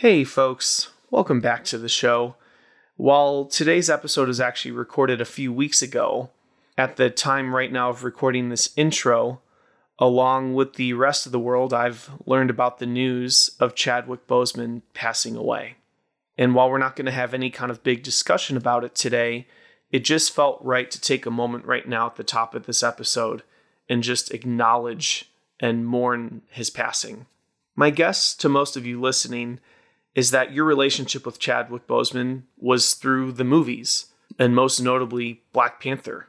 Hey, folks, welcome back to the show. While today's episode is actually recorded a few weeks ago, at the time right now of recording this intro, along with the rest of the world, I've learned about the news of Chadwick Boseman passing away. And while we're not going to have any kind of big discussion about it today, it just felt right to take a moment right now at the top of this episode and just acknowledge and mourn his passing. My guess to most of you listening is that your relationship with Chadwick Boseman was through the movies, and most notably Black Panther.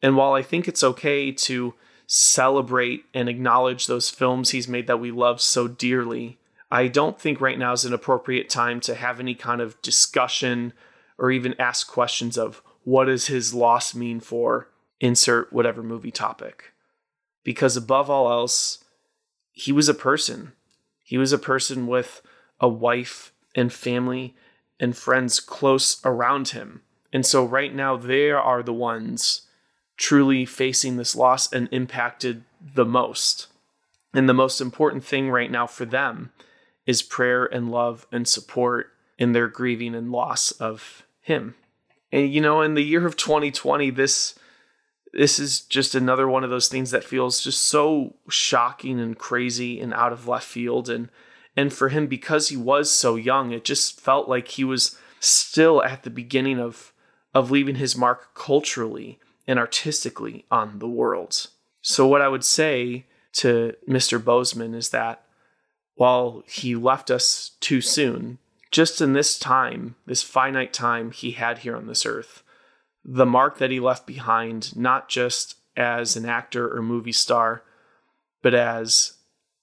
And while I think it's okay to celebrate and acknowledge those films he's made that we love so dearly, I don't think right now is an appropriate time to have any kind of discussion or even ask questions of what does his loss mean for insert whatever movie topic. Because above all else, he was a person. He was a person with a wife and family and friends close around him. And so right now they are the ones truly facing this loss and impacted the most. And the most important thing right now for them is prayer and love and support in their grieving and loss of him. And you know, in the year of 2020, this this is just another one of those things that feels just so shocking and crazy and out of left field and and for him, because he was so young, it just felt like he was still at the beginning of, of leaving his mark culturally and artistically on the world. So, what I would say to Mr. Boseman is that while he left us too soon, just in this time, this finite time he had here on this earth, the mark that he left behind, not just as an actor or movie star, but as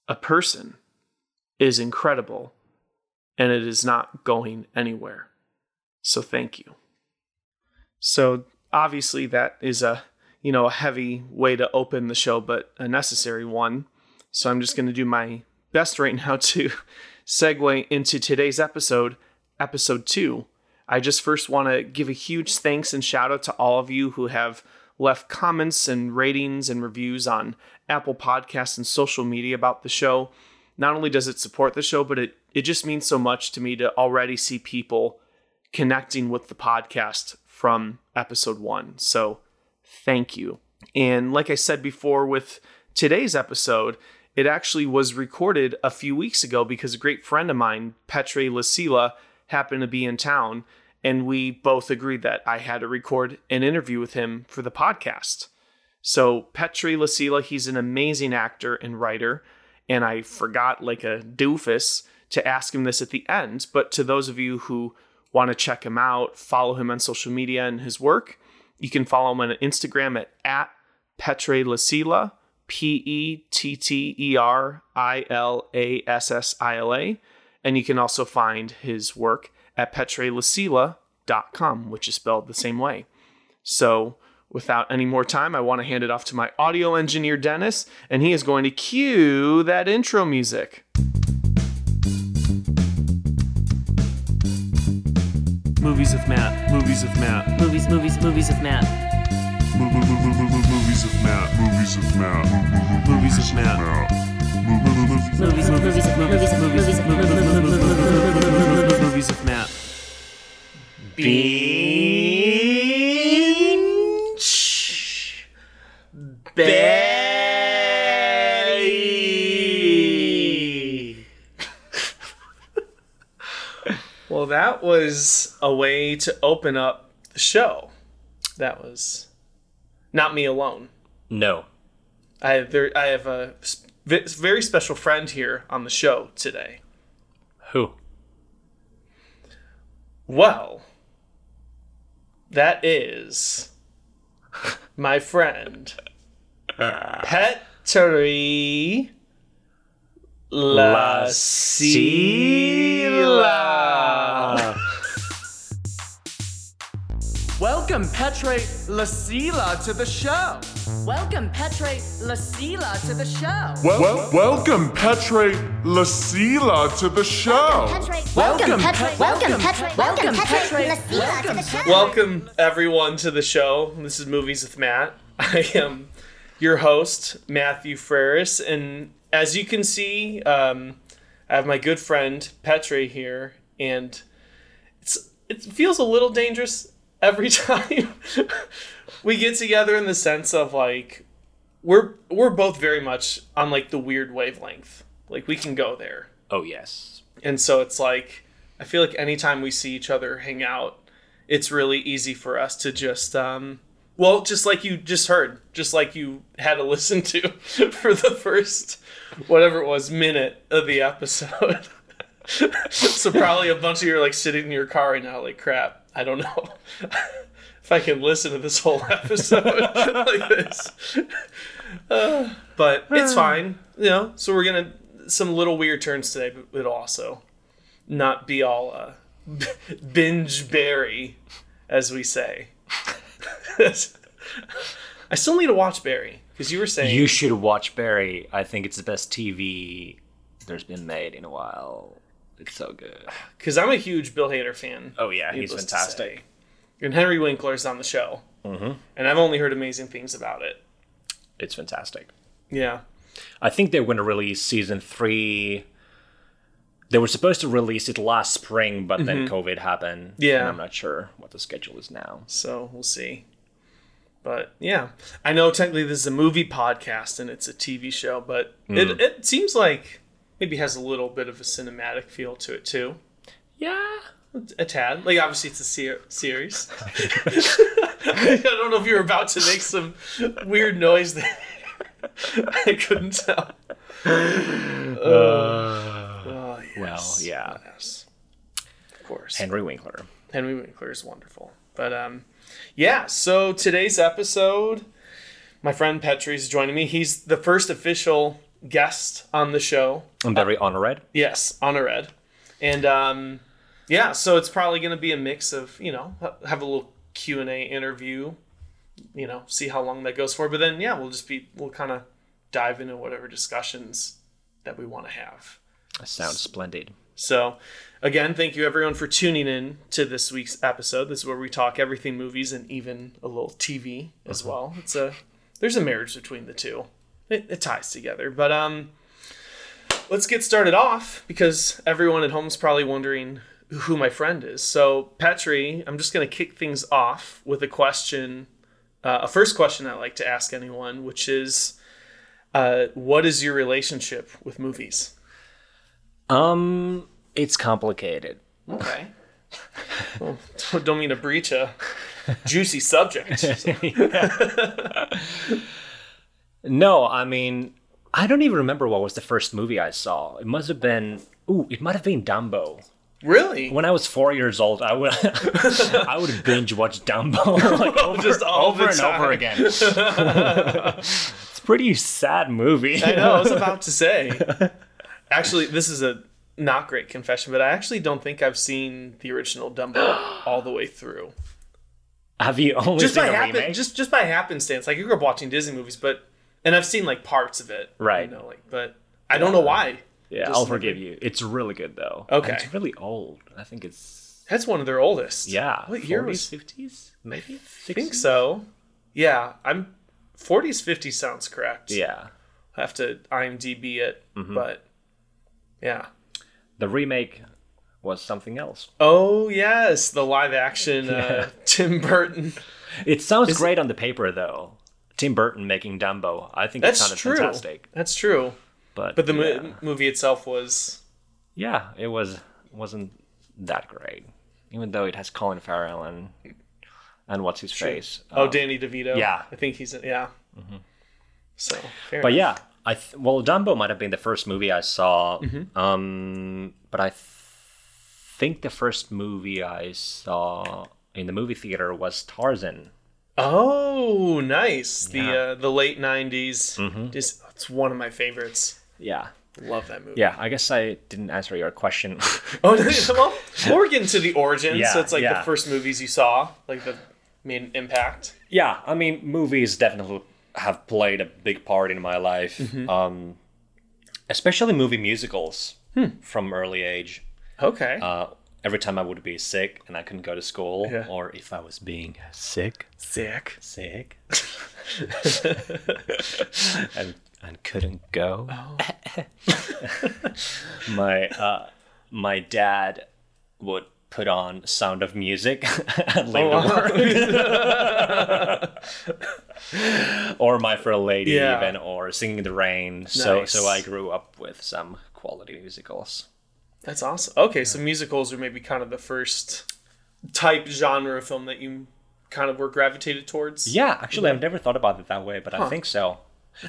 a person is incredible and it is not going anywhere. So thank you. So obviously that is a you know a heavy way to open the show but a necessary one. So I'm just going to do my best right now to segue into today's episode, episode 2. I just first want to give a huge thanks and shout out to all of you who have left comments and ratings and reviews on Apple Podcasts and social media about the show not only does it support the show, but it it just means so much to me to already see people connecting with the podcast from episode 1. So, thank you. And like I said before with today's episode, it actually was recorded a few weeks ago because a great friend of mine, Petteri Lassila, happened to be in town and we both agreed that I had to record an interview with him for the podcast. So, Petteri Lassila, he's an amazing actor and writer and I forgot like a doofus to ask him this at the end. But to those of you who want to check him out, follow him on social media and his work, you can follow him on Instagram at, at Petteri Lassila, P E T T E R I L A S S I L A. And you can also find his work at petterilassila.com, which is spelled the same way. So without any more time, I want to hand it off to my audio engineer, Dennis, and he is going to cue that intro music. Movies of Matt. Movies of Matt. Movies, movies, movies of Matt. Movies of Matt. Movies of Matt. Movies of Matt. Movies, movies, movies, movies, movies, movies, Movies of Matt. Binge Betty. well, that was a way to open up the show. That was not me alone. No. I have very, I have a very special friend here on the show today. Who? Well, that is my friend Petteri Lassila. Welcome, Petteri Lassila, to the show. Welcome, Petteri Lassila, to the show. Well, welcome, Petteri Lassila, to the show. Welcome, Petteri. Welcome, Petteri. Welcome, Petteri. Welcome, Petteri. Welcome everyone to the show. This is Movies with Matt. I am your host, Matthew Ferris, and as you can see, um, I have my good friend Petteri here, and it's it feels a little dangerous every time we get together in the sense of like we're we're both very much on like the weird wavelength. Like we can go there. Oh yes. And so it's like I feel like anytime we see each other hang out, it's really easy for us to just um well, just like you just heard, just like you had to listen to for the first whatever it was minute of the episode. so probably a bunch of you are like sitting in your car right now like crap. I don't know if I can listen to this whole episode like this. Uh, but it's fine, you know. So we're gonna some little weird turns today, but it'll also not be all uh, binge berry, as we say. I still need to watch Barry because you were saying You should watch Barry. I think it's the best TV there's been made in a while. It's so good. because I'm a huge Bill Hader fan. Oh yeah, he's fantastic. And Henry Winkler's on the show, mm-hmm. and I've only heard amazing things about it. It's fantastic. Yeah, I think they're going to release season three. They were supposed to release it last spring, but then mm-hmm. COVID happened. Mm-hmm. Yeah. and I'm not sure what the schedule is now. so we'll see. But yeah, I know technically this is a movie podcast and it's a TV show, but it mm. it seems like maybe has a little bit of a cinematic feel to it too. Yeah, A tad. Like obviously it's a ser- series. I don't know if you're about to make some weird noise there. I couldn't tell. Oh, yes. well, yeah. Yes. Of course. Henry Winkler. Henry Winkler is wonderful. But um yeah, so today's episode, my friend Petteri is joining me. He's the first official guest on the show. I'm very honored. Yes, honored. And um, yeah, so it's probably going to be a mix of you know have a little Q and A interview, you know, see how long that goes for. But then yeah, we'll just be we'll kind of dive into whatever discussions that we want to have. That sounds splendid. So again, thank you everyone for tuning in to this week's episode. This is where we talk everything movies and even a little TV as well. It's a there's a marriage between the two. It, it ties together. But um let's get started off because everyone at home is probably wondering who my friend is. So, Petteri, I'm just going to kick things off with a question, uh, a first question I like to ask anyone, which is, uh, what is your relationship with movies? Um, it's complicated. Okay. well, don't mean to breach a juicy subject. No, I mean, I don't even remember what was the first movie I saw. It must have been. Ooh, it might have been Dumbo. really? When I was four years old, I would I would binge watch Dumbo like over, Just over and over again. it's a pretty sad movie. I know. I was about to say. Actually, this is a not great confession, but I actually don't think I've seen the original Dumbo all the way through. Have you only Just seen by the happen, remake? just just by happenstance. Like I grew up watching Disney movies, but and I've seen like parts of it. Right. You know, like but I don't know why. yeah, just I'll never- forgive you. It's really good though. Okay. And it's really old. I think it's That's one of their oldest. yeah. What year 40s, was 50s? Maybe. I think so. Yeah, I'm 40s, 50s sounds correct. Yeah. I have to IMDb it, Mm-hmm. but yeah. The remake was something else. Oh yes, the live action uh, Tim Burton. It sounds great on the paper though. Tim Burton making Dumbo. I think it That's sounded true. fantastic. That's true. But But the mo- movie itself was yeah, it was wasn't that great. Even though it has Colin Farrell and and what's his face. oh Um, Danny DeVito. yeah. I think he's yeah. So, fair But enough. yeah, I th- well, Dumbo might have been the first movie I saw. Mm-hmm. Um, but I th- think the first movie I saw in the movie theater was Tarzan. Oh, nice. The uh, the late '90s. Just it's one of my favorites. Yeah, Love that movie. yeah. I guess I didn't answer your question. Oh, well, we're getting to the origins. so Yeah, it's like yeah. the first movies you saw, like the main impact. yeah, I mean, movies definitely have played a big part in my life. Mm-hmm. Um, especially movie musicals Hmm. from early age. Okay. Uh, every time I would be sick and I couldn't go to school, Yeah. or if I was being sick, Sick. sick and and couldn't go. Oh. my uh, my dad would put on Sound of Music and leave Oh, work. or My Fair Lady, Yeah. even, or Singing in the Rain. So, Nice. so I grew up with some quality musicals. That's awesome. Okay, so musicals are maybe kind of the first type genre of film that you kind of were gravitated towards. Yeah, actually, I've never thought about it that way, but I think so.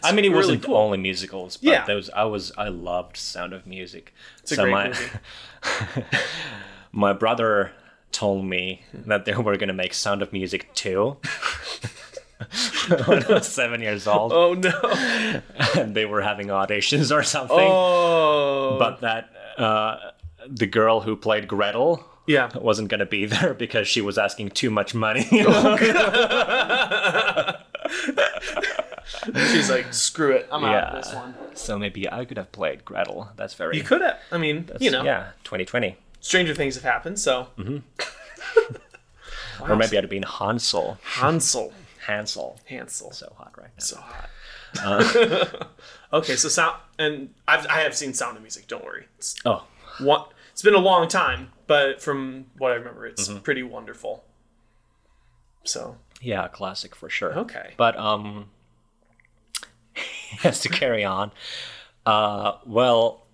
I mean, it really wasn't cool. only musicals, but Yeah. those I was I loved Sound of Music. It's a great my movie. my brother told me that they were gonna make Sound of Music two. when I was seven years old, Oh no. and they were having auditions or something. Oh. But that uh, the girl who played Gretel yeah. wasn't gonna be there because she was asking too much money. She's like, screw it. I'm out of this one. so maybe I could have played Gretel. That's very You could have. I mean, you know, yeah, 2020. Stranger things have happened. So Or maybe I'd have been Hansel. Hansel, Hansel. Hansel, So hot right now. so hot. okay, so sound, and I've I have seen Sound of Music. Don't worry. It's Oh, one. It's been a long time, but from what I remember, it's Mm-hmm. pretty wonderful. So yeah, classic for sure. Okay. But um has to carry on. Uh well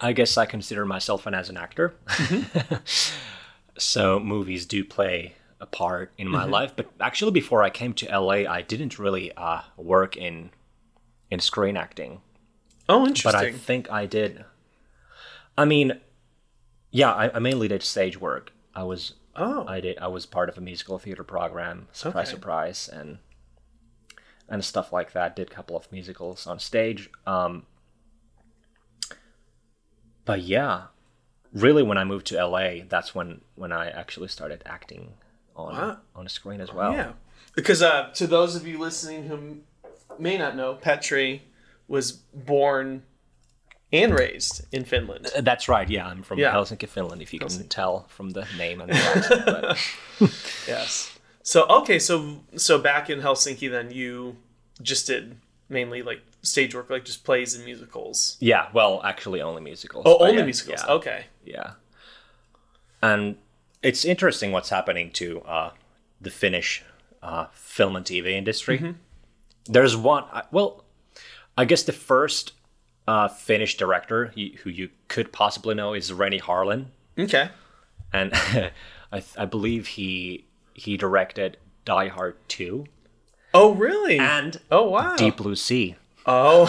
I guess I consider myself an as an actor. so movies do play a part in my life, but actually before I came to LA, I didn't really uh work in in screen acting. oh, interesting. but. I think I did. I mean, yeah, I, I mainly did stage work. I was oh, I did I was part of a musical theater program, surprise Okay. surprise, and and stuff like that. Did a couple of musicals on stage. Um, but yeah, really, when I moved to LA, that's when when I actually started acting on Wow. on a screen as well. yeah. Because uh, to those of you listening who may not know, Petteri was born and raised in Finland. Uh, That's right. Yeah, I'm from Yeah. Helsinki, Finland. If you can tell from the name and the accent. Yes. So okay, so so back in Helsinki, then you just did mainly like stage work, like just plays and musicals. yeah, well, actually, only musicals. Oh, only yeah, musicals. yeah. Okay. Yeah. And it's interesting what's happening to uh, the Finnish uh, film and TV industry. Mm-hmm. There's one, well, I guess the first uh, Finnish director who you could possibly know is Renny Harlin. Okay. And I, th- I believe he he directed Die Hard 2 Oh really? and oh wow. Deep Blue Sea. Oh.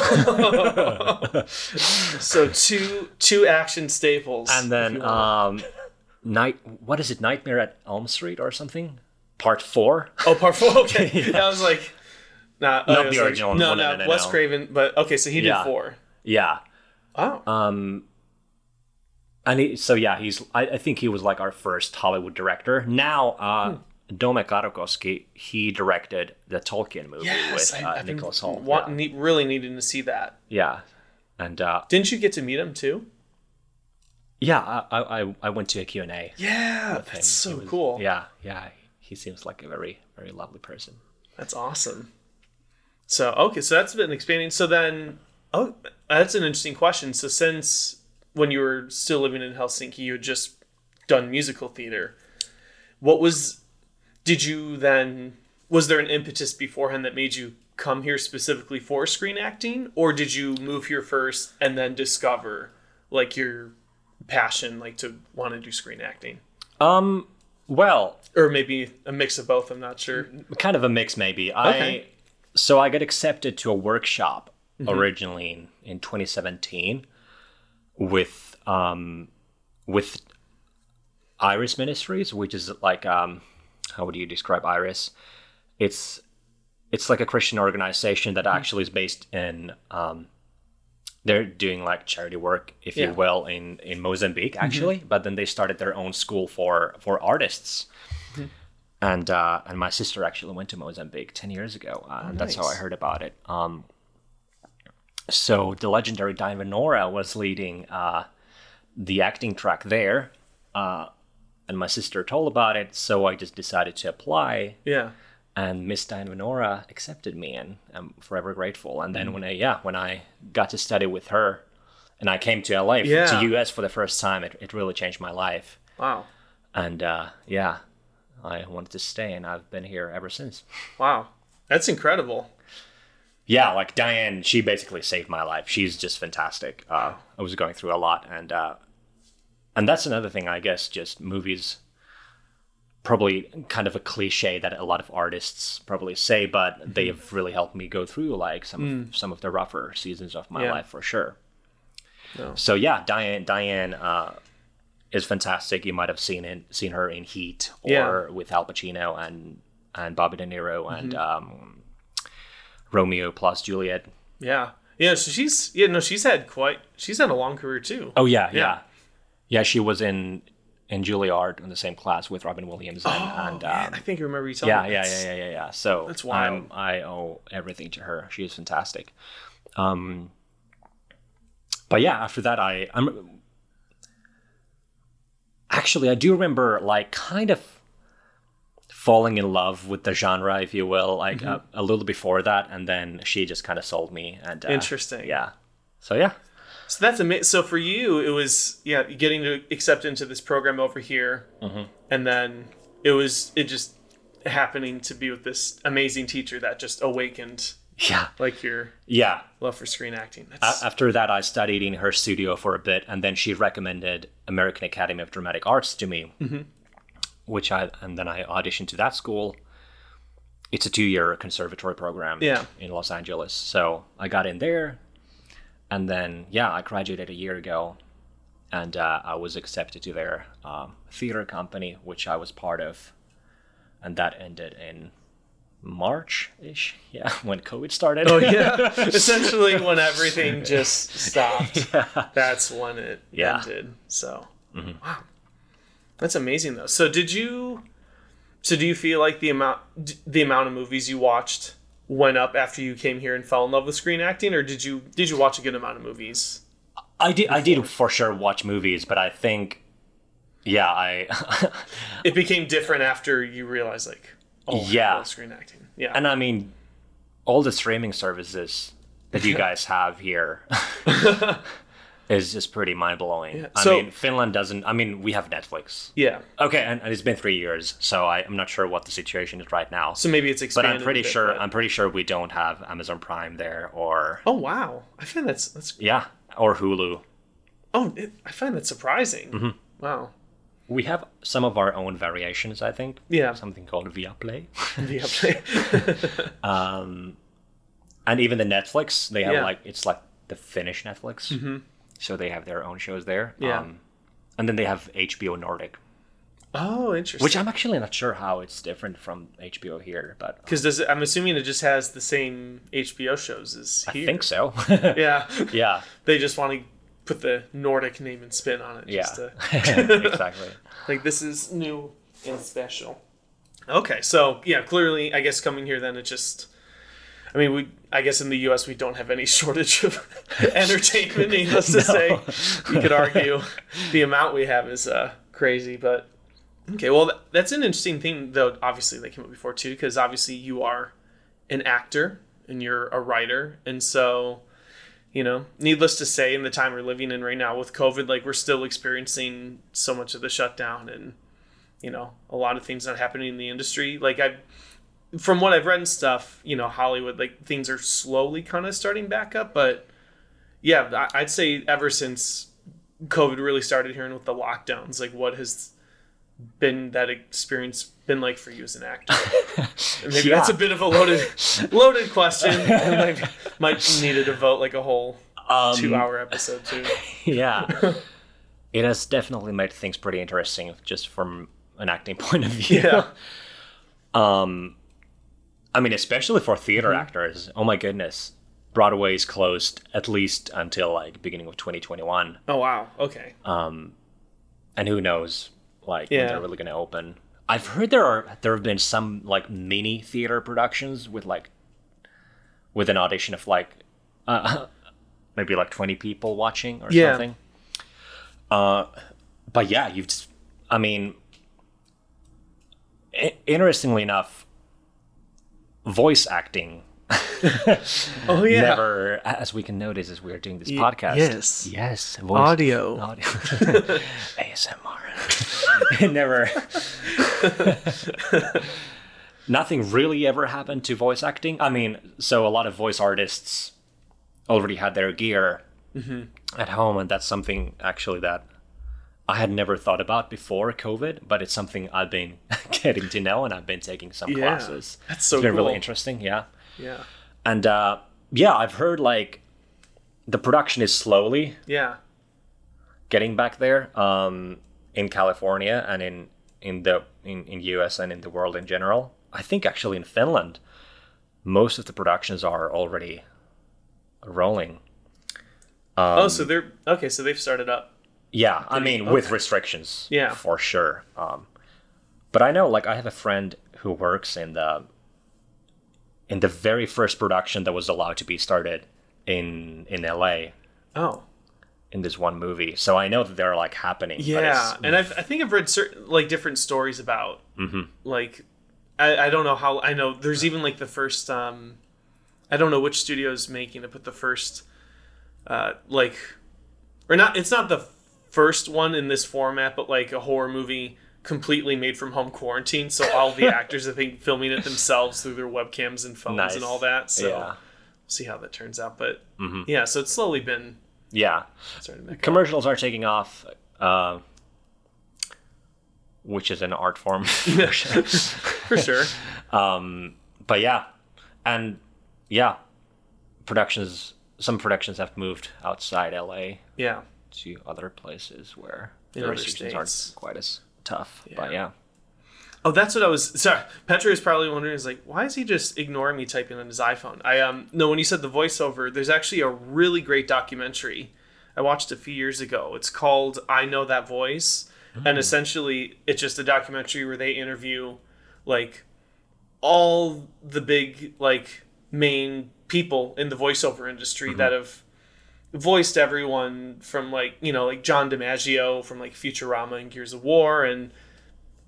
so two two action staples. And then um, night, what is it, Nightmare at Elm Street or something? Part 4? oh, part four. Okay. I was like, nah, Not was the like, original No, no, no, no, Wes. Craven. But okay, so he did Yeah. four. Yeah. Oh. Um, and he, so yeah, he's. I, I think he was like our first Hollywood director. Now, uh, Hmm. Dome Karukoski, he directed the Tolkien movie yes, with uh, Nicholas Hoult. want, yeah. ne- really needing to see that. yeah, and uh, Didn't you get to meet him too? yeah, I, I I went to a Q and A. Yeah, that's so was- cool. Yeah, yeah, he seems like a very very lovely person. That's awesome. So okay, so that's been expanding. So then, oh, that's an interesting question. So since when you were still living in Helsinki, you had just done musical theater. What was? Did you then? Was there an impetus beforehand that made you come here specifically for screen acting, or did you move here first and then discover like your passion, like to want to do screen acting, Um, well, or maybe a mix of both? I'm not sure. kind of a mix maybe. Okay. I so I got accepted to a workshop originally in, in 2017 with um with Iris Ministries, which is like um how would you describe Iris? It's it's like a Christian organization that actually is based in um they're doing like charity work, if Yeah. you will, in in Mozambique actually. But then they started their own school for for artists and uh, and my sister actually went to Mozambique ten years ago, uh, and that's how I heard about it. Um, so the legendary Diane Venora was leading uh, the acting track there, uh, and my sister told about it, so I just decided to apply, Yeah. and Miss Diane Venora accepted me, and I'm forever grateful. And then when I yeah when I got to study with her, and I came to LA Yeah. to US for the first time, it it really changed my life. Wow. And uh, yeah, I wanted to stay, and I've been here ever since. Wow. That's incredible. yeah, like Diane, she basically saved my life. She's just fantastic. Uh, I was going through a lot, and uh, and that's another thing, I guess. Just movies, probably kind of a cliche that a lot of artists probably say, but they have really helped me go through like some of, some of the rougher seasons of my Yeah. life for sure. No. So yeah, Diane Diane uh, is fantastic. You might have seen it, seen her in Heat or Yeah. with Al Pacino and and Bobby De Niro and um, Romeo plus Juliet. Yeah. Yeah, so she's yeah, no, she's had quite she's had a long career too. Oh yeah, Yeah. yeah, yeah. She was in in Juilliard in the same class with Robin Williams and, and Man, um, I think I remember you telling yeah, me yeah, yeah, yeah, yeah, yeah. So That's why I owe everything to her. She is fantastic. Um, but yeah, after that, I I'm actually I do remember like kind of falling in love with the genre, if you will, like Mm-hmm. uh, a little before that, and then she just kind of sold me. And uh, Interesting. yeah. So yeah, So that's amazing. So for you, it was yeah, getting to accept into this program over here, Mm-hmm. and then it was it just happening to be with this amazing teacher that just awakened yeah, like your yeah. love for screen acting. That's, After that, I studied in her studio for a bit, and then she recommended American Academy of Dramatic Arts to me, which I and then I auditioned to that school. It's a two-year conservatory program Yeah. in Los Angeles, so I got in there, and then yeah, I graduated a year ago, and uh, I was accepted to their um, theater company, which I was part of, and that ended in March ish, yeah, when COVID started. oh yeah, essentially when everything just stopped, Yeah. that's when it Yeah. ended. So wow, that's amazing though. So did you? So do you feel like the amount the amount of movies you watched went up after you came here and fell in love with screen acting, or did you did you watch a good amount of movies? I did. I did for sure watch movies, but I think, yeah, I It became different after you realized like, oh, I Yeah. love screen acting. Yeah, and I mean, all the streaming services that you guys have here is just pretty mind blowing. Yeah, I so- mean, Finland doesn't. I mean, we have Netflix. yeah. Okay, and, and it's been three years, so I, I'm not sure what the situation is right now. So maybe it's but. I'm pretty bit, sure. but- I'm pretty sure we don't have Amazon Prime there, or oh wow, I find that's that's yeah, or Hulu. oh it, I find that surprising. Mm-hmm. Wow. We have some of our own variations. I think. Yeah. Something called Viaplay. The update. and even the Netflix, they have Yeah. like it's like the Finnish Netflix, mm-hmm. So they have their own shows there. Yeah. Um, and then they have HBO Nordic, oh, interesting. which I'm actually not sure how it's different from HBO here, but Because does it, I'm assuming it just has the same HBO shows as here. I think so. Yeah, yeah, they just want to put the Nordic name and spin on it. yeah, Just to, exactly. like this is new and special. Okay, so yeah, clearly, I guess coming here then it just. I mean, we. I guess in the U.S. we don't have any shortage of entertainment. Needless to say, you could argue the amount we have is uh, crazy. But okay, well, that's an interesting thing, though. Obviously, they came up before too, because obviously you are an actor and you're a writer, and so you know, needless to say, in the time we're living in right now with COVID, like we're still experiencing so much of the shutdown and you know a lot of things not happening in the industry. Like I, from what I've read and stuff, you know, Hollywood like things are slowly kind of starting back up, but yeah, I'd say ever since COVID really started here and with the lockdowns, like what has been that experience been like for you as an actor? Maybe Yeah. that's a bit of a loaded loaded question. I might, need to devote like a whole Um, two hour episode to. yeah, it has definitely made things pretty interesting, just from an acting point of view. Yeah. I mean, especially for theater actors. Oh my goodness, Broadway is closed at least until like beginning of 2021, Oh wow. Okay. and who knows, like when they're really going to open. I've heard there are there have been some like mini theater productions with like with an audition of like uh, maybe like 20 people watching or Yeah. something. Uh, but yeah, you've. just- I mean, i- interestingly enough, voice acting Oh yeah. never, as we can notice as we are doing this podcast. yes. Yes. Voice, Audio. audio. ASMR. it never. Nothing really ever happened to voice acting. I mean, so a lot of voice artists already had their gear mm-hmm. at home, and that's something actually that I had never thought about before COVID, but it's something I've been getting to know, and I've been taking some Yeah. classes. That's so it's been cool. really interesting. Yeah. Yeah. And uh, yeah, I've heard like the production is slowly Yeah. getting back there um, in California and in in the in, in US and in the world in general. I think actually in Finland, most of the productions are already rolling. oh, so they're okay. So they've started up. Yeah, I mean with restrictions, Yeah. for sure. Um, but I know, like, I have a friend who works in the in the very first production that was allowed to be started in in LA Oh. in this one movie. So I know that they're like happening. Yeah, and I've, I think I've read certain like different stories about like I, I don't know how I know there's even like the first um I don't know which studio is making it, but the first uh like or not it's not the first one in this format, but like a horror movie completely made from home quarantine. So all the actors I think filming it themselves through their webcams and phones Nice. and all that. So yeah, see how that turns out. But yeah, so it's slowly been yeah. make up. Commercials are taking off, uh, which is an art form. for sure. but yeah, and yeah, productions. Some productions have moved outside LA Yeah. To other places where the restrictions aren't quite as tough. But yeah, Oh, that's what I was. Sorry, Petteri is probably wondering. Is like, why is he just ignoring me typing on his iPhone? I um no. When you said the voiceover, there's actually a really great documentary I watched a few years ago. It's called "I Know That Voice," and essentially, it's just a documentary where they interview like all the big like main people in the voiceover industry that have voiced everyone from like you know like John DiMaggio from like Futurama and Gears of War and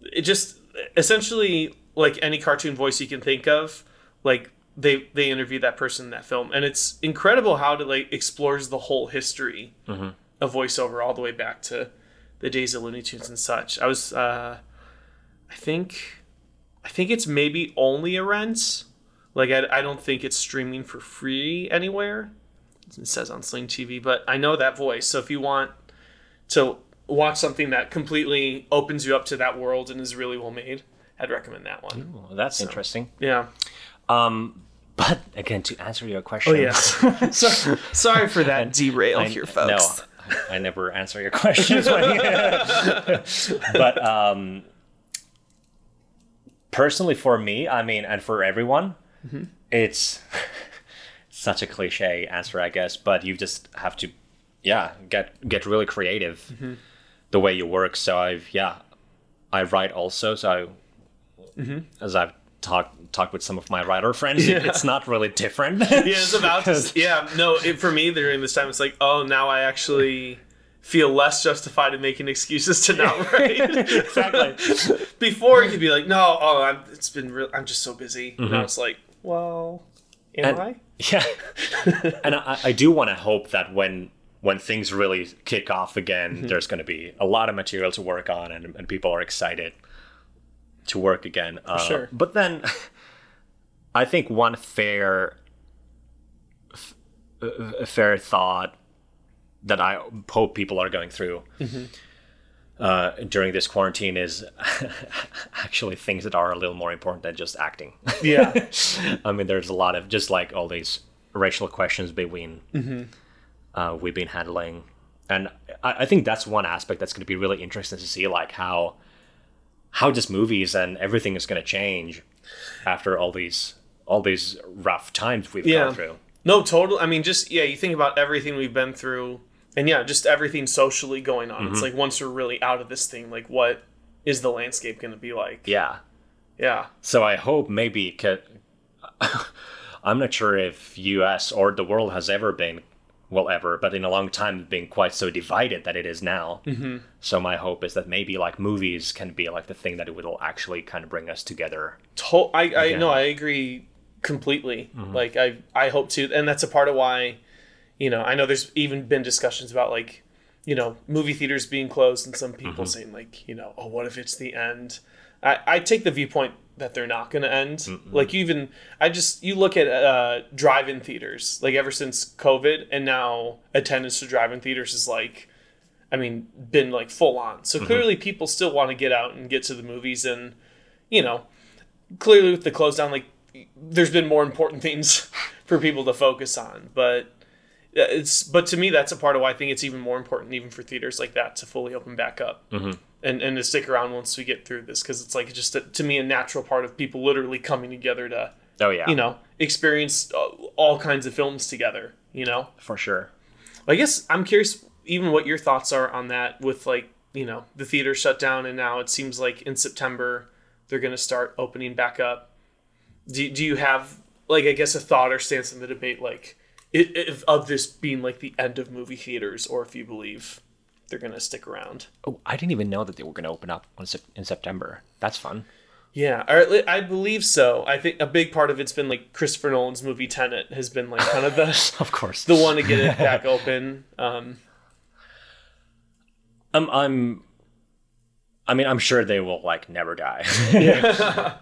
it just essentially like any cartoon voice you can think of like they they interview that person in that film and it's incredible how it like explores the whole history of voiceover all the way back to the days of Looney Tunes and such. I was uh I think I think it's maybe only a rent. Like I, I don't think it's streaming for free anywhere. It says on Sling TV, but I know that voice. So if you want to watch something that completely opens you up to that world and is really well made, I'd recommend that one. well, that's interesting. Yeah. Um, but again, to answer your question, Oh yes. so, sorry for that derail I, here, folks. No, I, I never answer your questions. when you- but um, personally, for me, I mean, and for everyone, Mm-hmm. it's such a cliche answer, I guess. But you just have to, yeah, get get really creative Mm-hmm. the way you work. So I've yeah, I write also. So Mm-hmm. as I've talked talked with some of my writer friends, it's not really different. yeah, it's about to, yeah. No, it, for me during this time, it's like, oh, now I actually feel less justified in making excuses to not write. exactly. Before you could be like, no, oh, I'm, it's been real. I'm just so busy. Now it's like, well, am And- I? Yeah, and I, I do want to hope that when when things really kick off again, Mm-hmm. there's going to be a lot of material to work on, and, and people are excited to work again. Uh, sure. But then, I think one fair f- fair thought that I hope people are going through. Mm-hmm. Uh, during this quarantine is actually things that are a little more important than just acting. Yeah. I mean, there's a lot of just like all these racial questions between Mm-hmm. uh, we've been handling, and I, I think that's one aspect that's going to be really interesting to see, like how how just movies and everything is going to change after all these all these rough times we've Yeah. gone through. No, total. I mean, just yeah. You think about everything we've been through, and yeah, just everything socially going on. Mm-hmm. It's like once we're really out of this thing, like what is the landscape going to be like? Yeah. Yeah. So I hope maybe. Ca- I'm not sure if U.S. or the world has ever been, well, ever, but in a long time, been quite so divided that it is now. Mm-hmm. So my hope is that maybe like movies can be like the thing that it will actually kind of bring us together. To- I I no, I agree completely. Like I I hope to, and that's a part of why, you know, I know there's even been discussions about like, you know, movie theaters being closed, and some people saying like, you know, oh, what if it's the end? I I take the viewpoint that they're not going to end. Like you even I just you look at uh, drive-in theaters like ever since COVID, and now attendance to drive-in theaters is like. I mean, been like full on. So clearly, people still want to get out and get to the movies, and you know, clearly with the close down, like there's been more important things for people to focus on. But it's but to me, that's a part of why I think it's even more important, even for theaters like that, to fully open back up and and to stick around once we get through this, because it's like just a, to me a natural part of people literally coming together to Oh yeah, you know experience uh, all kinds of films together. You know, for sure. I guess I'm curious even what your thoughts are on that with like, you know, the theater shut down and now it seems like in September they're going to start opening back up. Do, do you have like I guess a thought or stance in the debate like if, of this being like the end of movie theaters or if you believe they're going to stick around? Oh, I didn't even know that they were going to open up in September. That's fun. Yeah, or at le- I believe so. I think a big part of it's been like Christopher Nolan's movie Tenet has been like kind of the Of course. the one to get it back open. Um, I'm I'm I mean I'm sure they will like never die.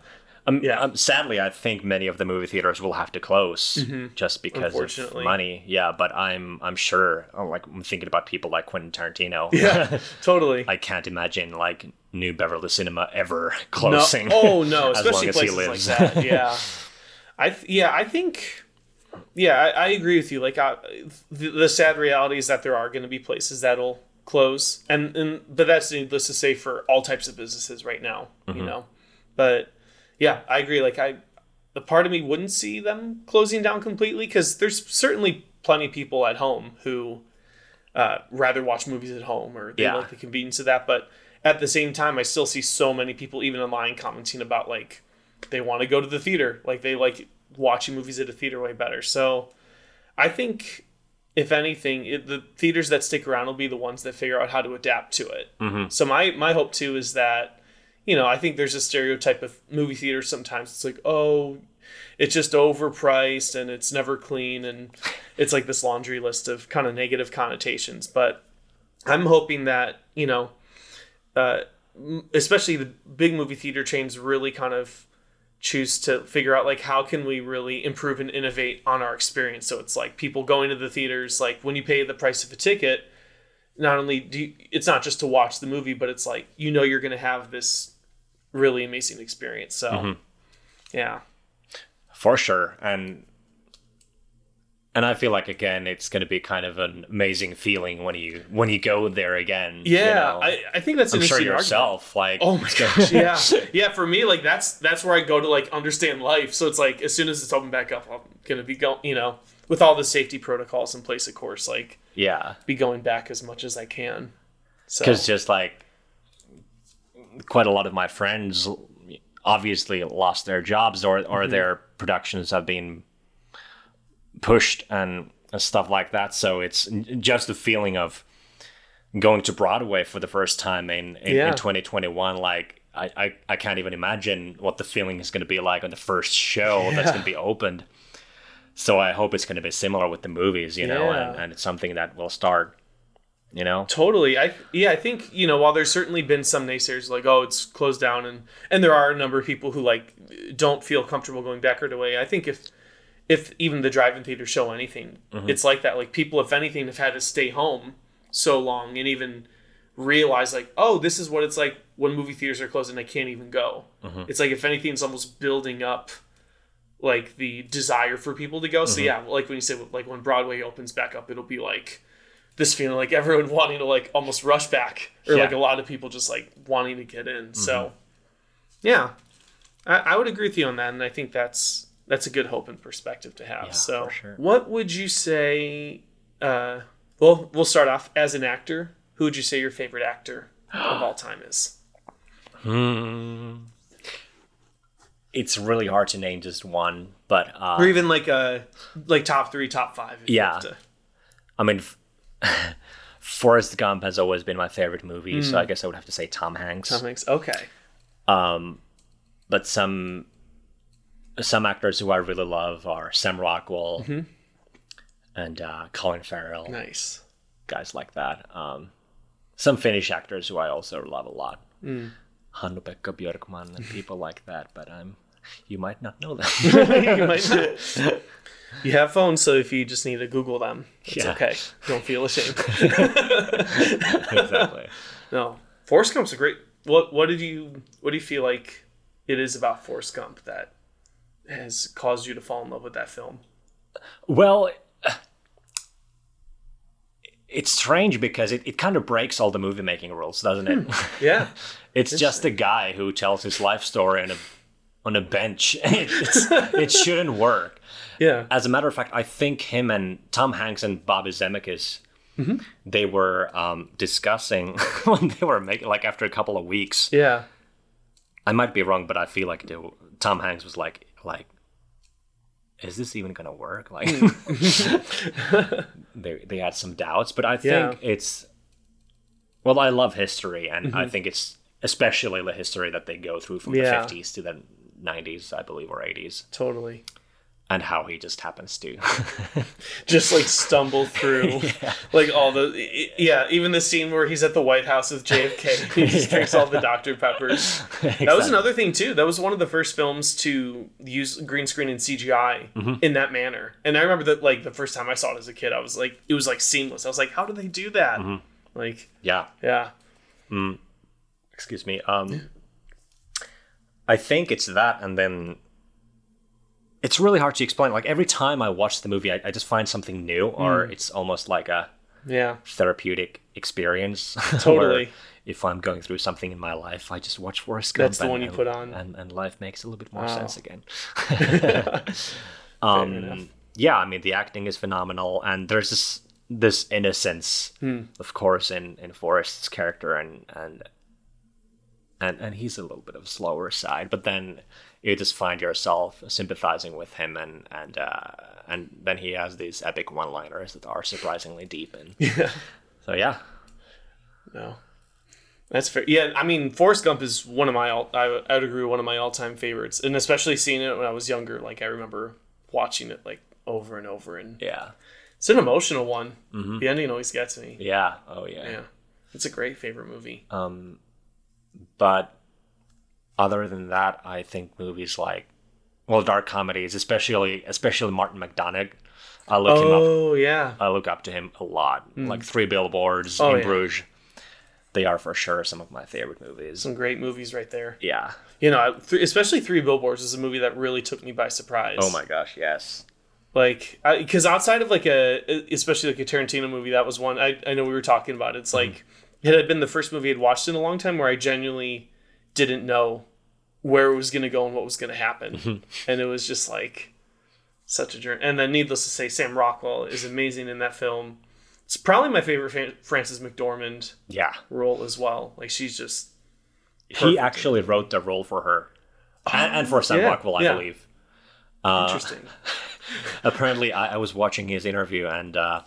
um, Yeah. um, sadly, I think many of the movie theaters will have to close just because of money. Yeah, but I'm I'm sure. oh, Like I'm thinking about people like Quentin Tarantino. yeah, totally. I can't imagine like New Beverly Cinema ever No, closing. oh no, as especially long as he places lives. like that. Yeah, I th- yeah I think yeah I, I agree with you. Like I, the, the sad reality is that there are going to be places that'll close, and and but that's needless to say for all types of businesses right now. You know, but yeah, I agree. Like I, the part of me wouldn't see them closing down completely because there's certainly plenty of people at home who uh, rather watch movies at home or they Yeah. like the convenience of that. But at the same time, I still see so many people, even online, commenting about like they want to go to the theater, like they like watching movies at a theater way better. So I think if anything, it, the theaters that stick around will be the ones that figure out how to adapt to it. So my my hope too is that you know I think there's a stereotype of movie theaters sometimes. It's like oh. It's just overpriced and it's never clean and it's like this laundry list of kind of negative connotations. But I'm hoping that you know, uh, especially the big movie theater chains really kind of choose to figure out like how can we really improve and innovate on our experience. So it's like people going to the theaters, like when you pay the price of a ticket, not only do you, it's not just to watch the movie, but it's like you know you're going to have this really amazing experience. So mm-hmm. yeah, for sure and and i feel like again it's going to be kind of an amazing feeling when you when you go there again you yeah, know? I, I think that's i'm sure interesting argument. yourself like Oh my gosh, yeah, yeah. For me, like that's that's where I go to like understand life. So it's like as soon as it's open back up, I'm gonna be going, you know, with all the safety protocols in place, of course, like yeah be going back as much as I can. So because just like quite a lot of my friends obviously lost their jobs or or Mm-hmm. their productions have been pushed and, and stuff like that so it's just the feeling of going to broadway for the first time in in, Yeah. in 2021 like I, I, I can't even imagine what the feeling is going to be like on the first show that's going to be opened so i hope it's going to be similar with the movies you know and, and it's something that will start you know totally, I yeah, I think you know while there's certainly been some naysayers like oh it's closed down and and there are a number of people who like don't feel comfortable going back right away. I think if if even the drive-in theaters show anything, mm-hmm. it's like that. Like people, if anything, have had to stay home so long and even realize like, oh, this is what it's like when movie theaters are closed and I can't even go. Mm-hmm. It's like if anything, it's almost building up like the desire for people to go. So mm-hmm. yeah, like when you say like when Broadway opens back up, it'll be like this feeling like everyone wanting to like almost rush back, or like a lot of people just like wanting to get in. So yeah, I, I would agree with you on that, and I think that's that's a good hope and perspective to have. so for sure. what would you say? Uh, well, we'll start off as an actor. Who would you say your favorite actor of all time is? Hmm. it's really hard to name just one, but uh, Or even like a like top three, top five. if you Yeah. have to. I mean, f- Forrest Gump has always been my favorite movie, so Mm. I guess I would have to say Tom Hanks. Tom Hanks. Okay. Um, but some some actors who I really love are Sam Rockwell Mm-hmm. and uh, Colin Farrell, Nice. guys like that. Um, some Finnish actors who I also love a lot, Mm. Hannu-Pekka Björkman and people like that. But I'm, you might not know them. you, might- You have phones, so if you just need to Google them, it's Yeah. okay. Don't feel ashamed. exactly. no, Forrest Gump's a great. What What did you What do you feel like it is about Forrest Gump that has caused you to fall in love with that film? Well, it's strange because it, it kind of breaks all the movie making rules, doesn't it? Hmm. Yeah, It's just a guy who tells his life story on a on a bench. It, it's, it shouldn't work. yeah, As a matter of fact, I think him and Tom Hanks and Bobby Zemeckis, mm-hmm. they were um, discussing when they were making like after a couple of weeks. yeah. I might be wrong, but I feel like they, Tom Hanks was like like. Is this even gonna work? Like, mm. they they had some doubts, but I think Yeah. it's. Well, I love history, and mm-hmm. I think it's especially the history that they go through from Yeah. the fifties to the nineties, I believe, or eighties, Totally. and how he just happens to. Just like stumble through, like all the yeah. Even the scene where he's at the White House with JFK, he just drinks all the Dr Peppers. That was another thing too. That was one of the first films to use green screen and CGI Mm-hmm. in that manner. And I remember that like the first time I saw it as a kid, I was like, it was like seamless. I was like, how do they do that? Mm-hmm. Like, yeah. yeah, excuse me um i think it's that and then it's really hard to explain like every time i watch the movie i, I just find something new or it's almost like a yeah, therapeutic experience Totally. if i'm going through something in my life i just watch Forrest Gump That's the and- one you and- put on. and, and life makes a little bit more Wow. sense again um yeah i mean the acting is phenomenal and there's this this innocence Hmm. of course in in forrest's character and and and and he's a little bit of a slower side but then you just find yourself sympathizing with him and and uh and then he has these epic one liners that are surprisingly deep and yeah. so yeah No, that's fair. Yeah, I mean, Forrest Gump is one of my all. I would, I would agree one of my all time favorites, and especially seeing it when I was younger. Like I remember watching it like over and over, and yeah it's an emotional one. The ending always gets me. yeah oh yeah, Yeah, it's a great favorite movie. um but other than that i think movies like well dark comedies especially especially martin mcdonagh i look him up Oh yeah, I look up to him a lot. Hmm. Like Three Billboards Oh, in yeah. Bruges. They are for sure some of my favorite movies. some great movies right there. Yeah. You know, especially Three Billboards is a movie that really took me by surprise. Oh my gosh, yes. like because outside of like a especially like a tarantino movie that was one i, I know we were talking about it's mm-hmm. like it had been the first movie i'd watched in a long time where i genuinely didn't know where it was going to go and what was going to happen and it was just like such a journey and then needless to say sam rockwell is amazing in that film it's probably my favorite frances mcdormand Yeah. role as well like she's just He actually wrote the role for her. and, and for Sam yeah, Rockwell, I yeah. believe. Uh, interesting Apparently, I, I was watching his interview, and uh,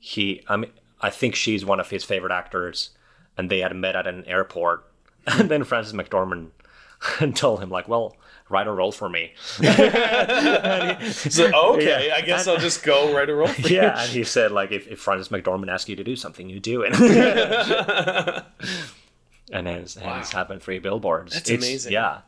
he, I mean, I think she's one of his favorite actors, and they had met at an airport. And then Frances McDormand told him, like, well, write a role for me. so okay i guess i'll just go write a role for yeah, and he said like if, if Frances McDormand asks you to do something, you do it. and then it's, and it's happened three billboards. That's It's- amazing. Yeah.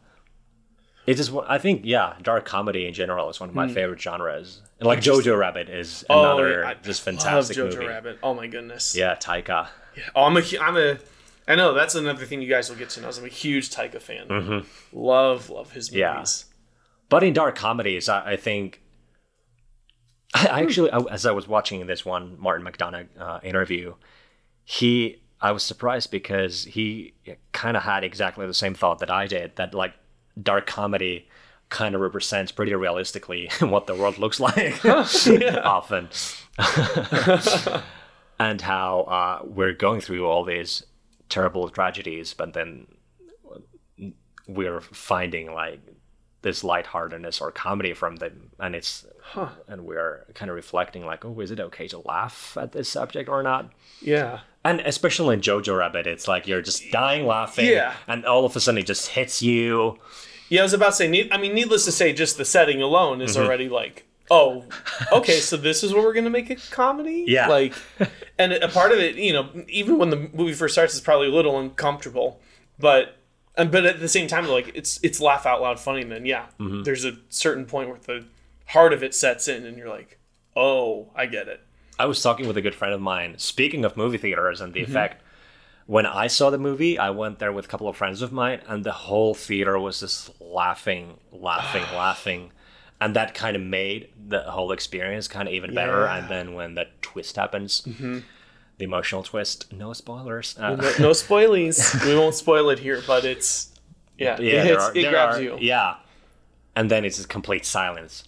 It is I think yeah, dark comedy in general is one of my hmm. favorite genres. And like Jojo Rabbit is another Hmm. Oh, I just love fantastic Jojo movie. Rabbit. Oh my goodness. Yeah, Taika. Yeah. Oh, I'm a, I'm a, I know that's another thing you guys will get to know. I'm a huge Taika fan. Mm-hmm. Love, love his movies. Yeah. But in dark comedies, I, I think I, actually, I, as I was watching this one Martin McDonagh uh, interview, he, I was surprised because he kind of had exactly the same thought that I did. That like dark comedy kind of represents pretty realistically what the world looks like often, and how uh, we're going through all these terrible tragedies, but then we're finding like this lightheartedness or comedy from them. And it's and we're kind of reflecting like oh is it okay to laugh at this subject or not? Yeah. and especially in jojo rabbit it's like you're just dying laughing Yeah. and all of a sudden it just hits you Yeah, I was about to say. need- I mean, needless to say, just the setting alone is Mm-hmm. already like, oh, okay, so this is where we're gonna make a comedy. Yeah. like, and a part of it, you know, even when the movie first starts, is probably a little uncomfortable, but. And, but at the same time, like it's it's laugh out loud funny. And then yeah, Mm-hmm. there's a certain point where the heart of it sets in, and you're like, oh, I get it. I was talking with a good friend of mine. Speaking of movie theaters and the Mm-hmm. effect, when I saw the movie, I went there with a couple of friends of mine, and the whole theater was just laughing, laughing, laughing, and that kind of made the whole experience kind of even better. And then when the twist happens, the emotional twist, no spoilers. Uh, No, no spoilies. we won't spoil it here, but it's yeah, yeah, are- it grabs are- you. Yeah, and then it's a complete silence.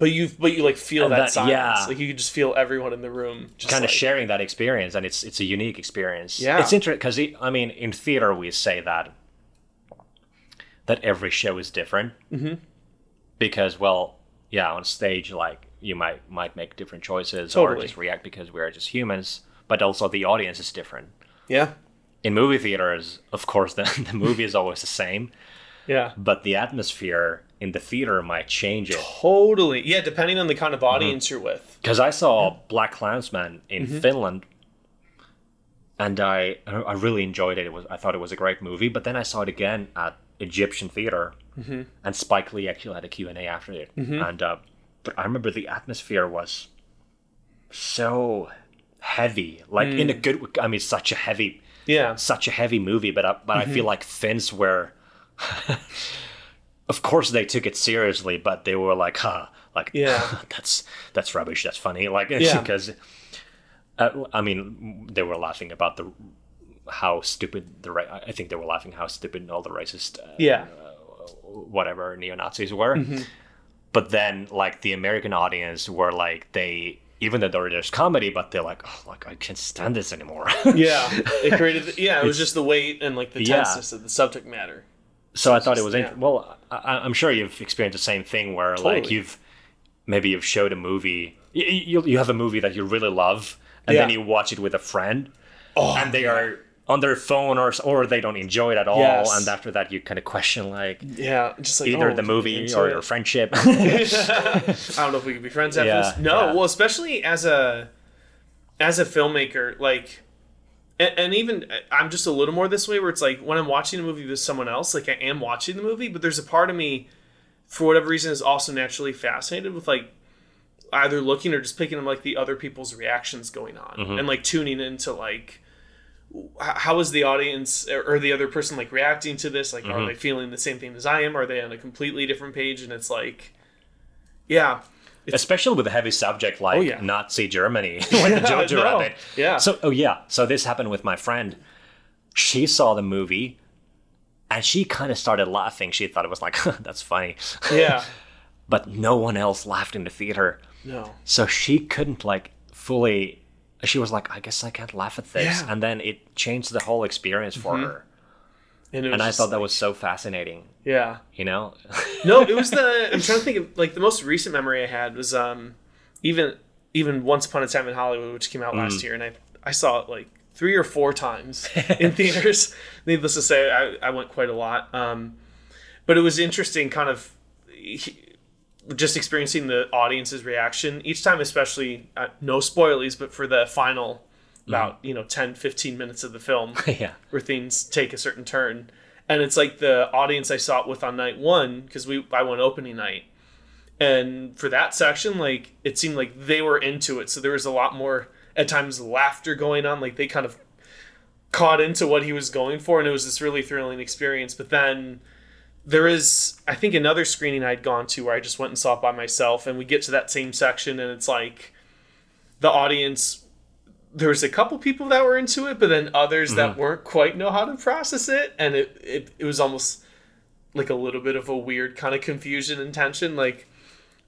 But you but you like feel that, that- silence. yeah. Like you could just feel everyone in the room just kind like, of sharing that experience and it's it's a unique experience Yeah. it's interesting because i mean in theater we say that that every show is different mm-hmm. because well yeah on stage like you might might make different choices or just react because we're just humans but also the audience is different Yeah. in movie theaters of course the, the movie is always the same Yeah. but the atmosphere in the theater might change it Totally. Yeah, depending on the kind of audience Mm-hmm. you're with. because I saw Black Klansman in Mm-hmm. Finland, and I I really enjoyed it. It was I thought it was a great movie. But then I saw it again at Egyptian theater, Mm-hmm. and Spike Lee actually had a Q and A after it. And uh, but I remember the atmosphere was so heavy, like in a Mm. good. I mean, such a heavy, Yeah. such a heavy movie. But I, but I Mm-hmm. feel like Finns were. of course, they took it seriously, but they were like, "Huh." Like Yeah. that's that's rubbish. That's funny. Like Yeah. because uh, I mean they were laughing about the how stupid the ra- I think they were laughing how stupid all the racist uh, Yeah. whatever neo Nazis were. Mm-hmm. But then like the American audience were like they even though there's comedy, but they're like, oh, like I can't stand this anymore. Yeah. It created yeah, it was just the weight and like the Yeah. tenseness of the subject matter. So I thought it was Yeah. well. I, I'm sure you've experienced the same thing where like you've maybe you've showed a movie. You, you, you have a movie that you really love, and then you watch it with a friend, Oh, and they are on their phone or or they don't enjoy it at all, Yes. and after that you kind of question like yeah, just like either oh, the movie or it. your friendship. I don't know if we could be friends after Yeah, this. No, yeah. well, especially as a as a filmmaker, like, and, and even I'm just a little more this way, where it's like when I'm watching a movie with someone else, like I am watching the movie, but there's a part of me, for whatever reason, is also naturally fascinated with like either looking or just picking up like the other people's reactions going on Mm-hmm. and like tuning into like how is the audience or or the other person like reacting to this like Mm-hmm. are they feeling the same thing as i am are they on a completely different page and it's like yeah Especially with a heavy subject like Oh, yeah. Nazi Germany, like the Jojo No. Rabbit. Yeah. So, oh yeah. So this happened with my friend. She saw the movie, and she kind of started laughing. She thought it was like, "That's funny," yeah but no one else laughed in the theater. no So she couldn't like fully. She was like, "I guess I can't laugh at this," Yeah. Mm-hmm. and then it changed the whole experience for her. and, And I thought that was so fascinating. Yeah You know? no it was the i'm trying to think of like the most recent memory i had was um even even once upon a time in hollywood which came out Mm. last year and i i saw it like three or four times in theaters needless to say i, I went quite a lot um but it was interesting kind of he- just experiencing the audience's reaction each time especially uh, no spoilies but for the final about you know 10 15 minutes of the film yeah. where things take a certain turn. And it's like the audience I saw it with on night one because we I went opening night, and for that section, like it seemed like they were into it. So there was a lot more at times laughter going on. Like they kind of caught into what he was going for, and it was this really thrilling experience. But then there is I think another screening I'd gone to where I just went and saw it by myself, and we get to that same section, and it's like the audience there was a couple people that were into it, but then others that mm-hmm. weren't quite know how to process it, and it, it it was almost like a little bit of a weird kind of confusion and tension. Like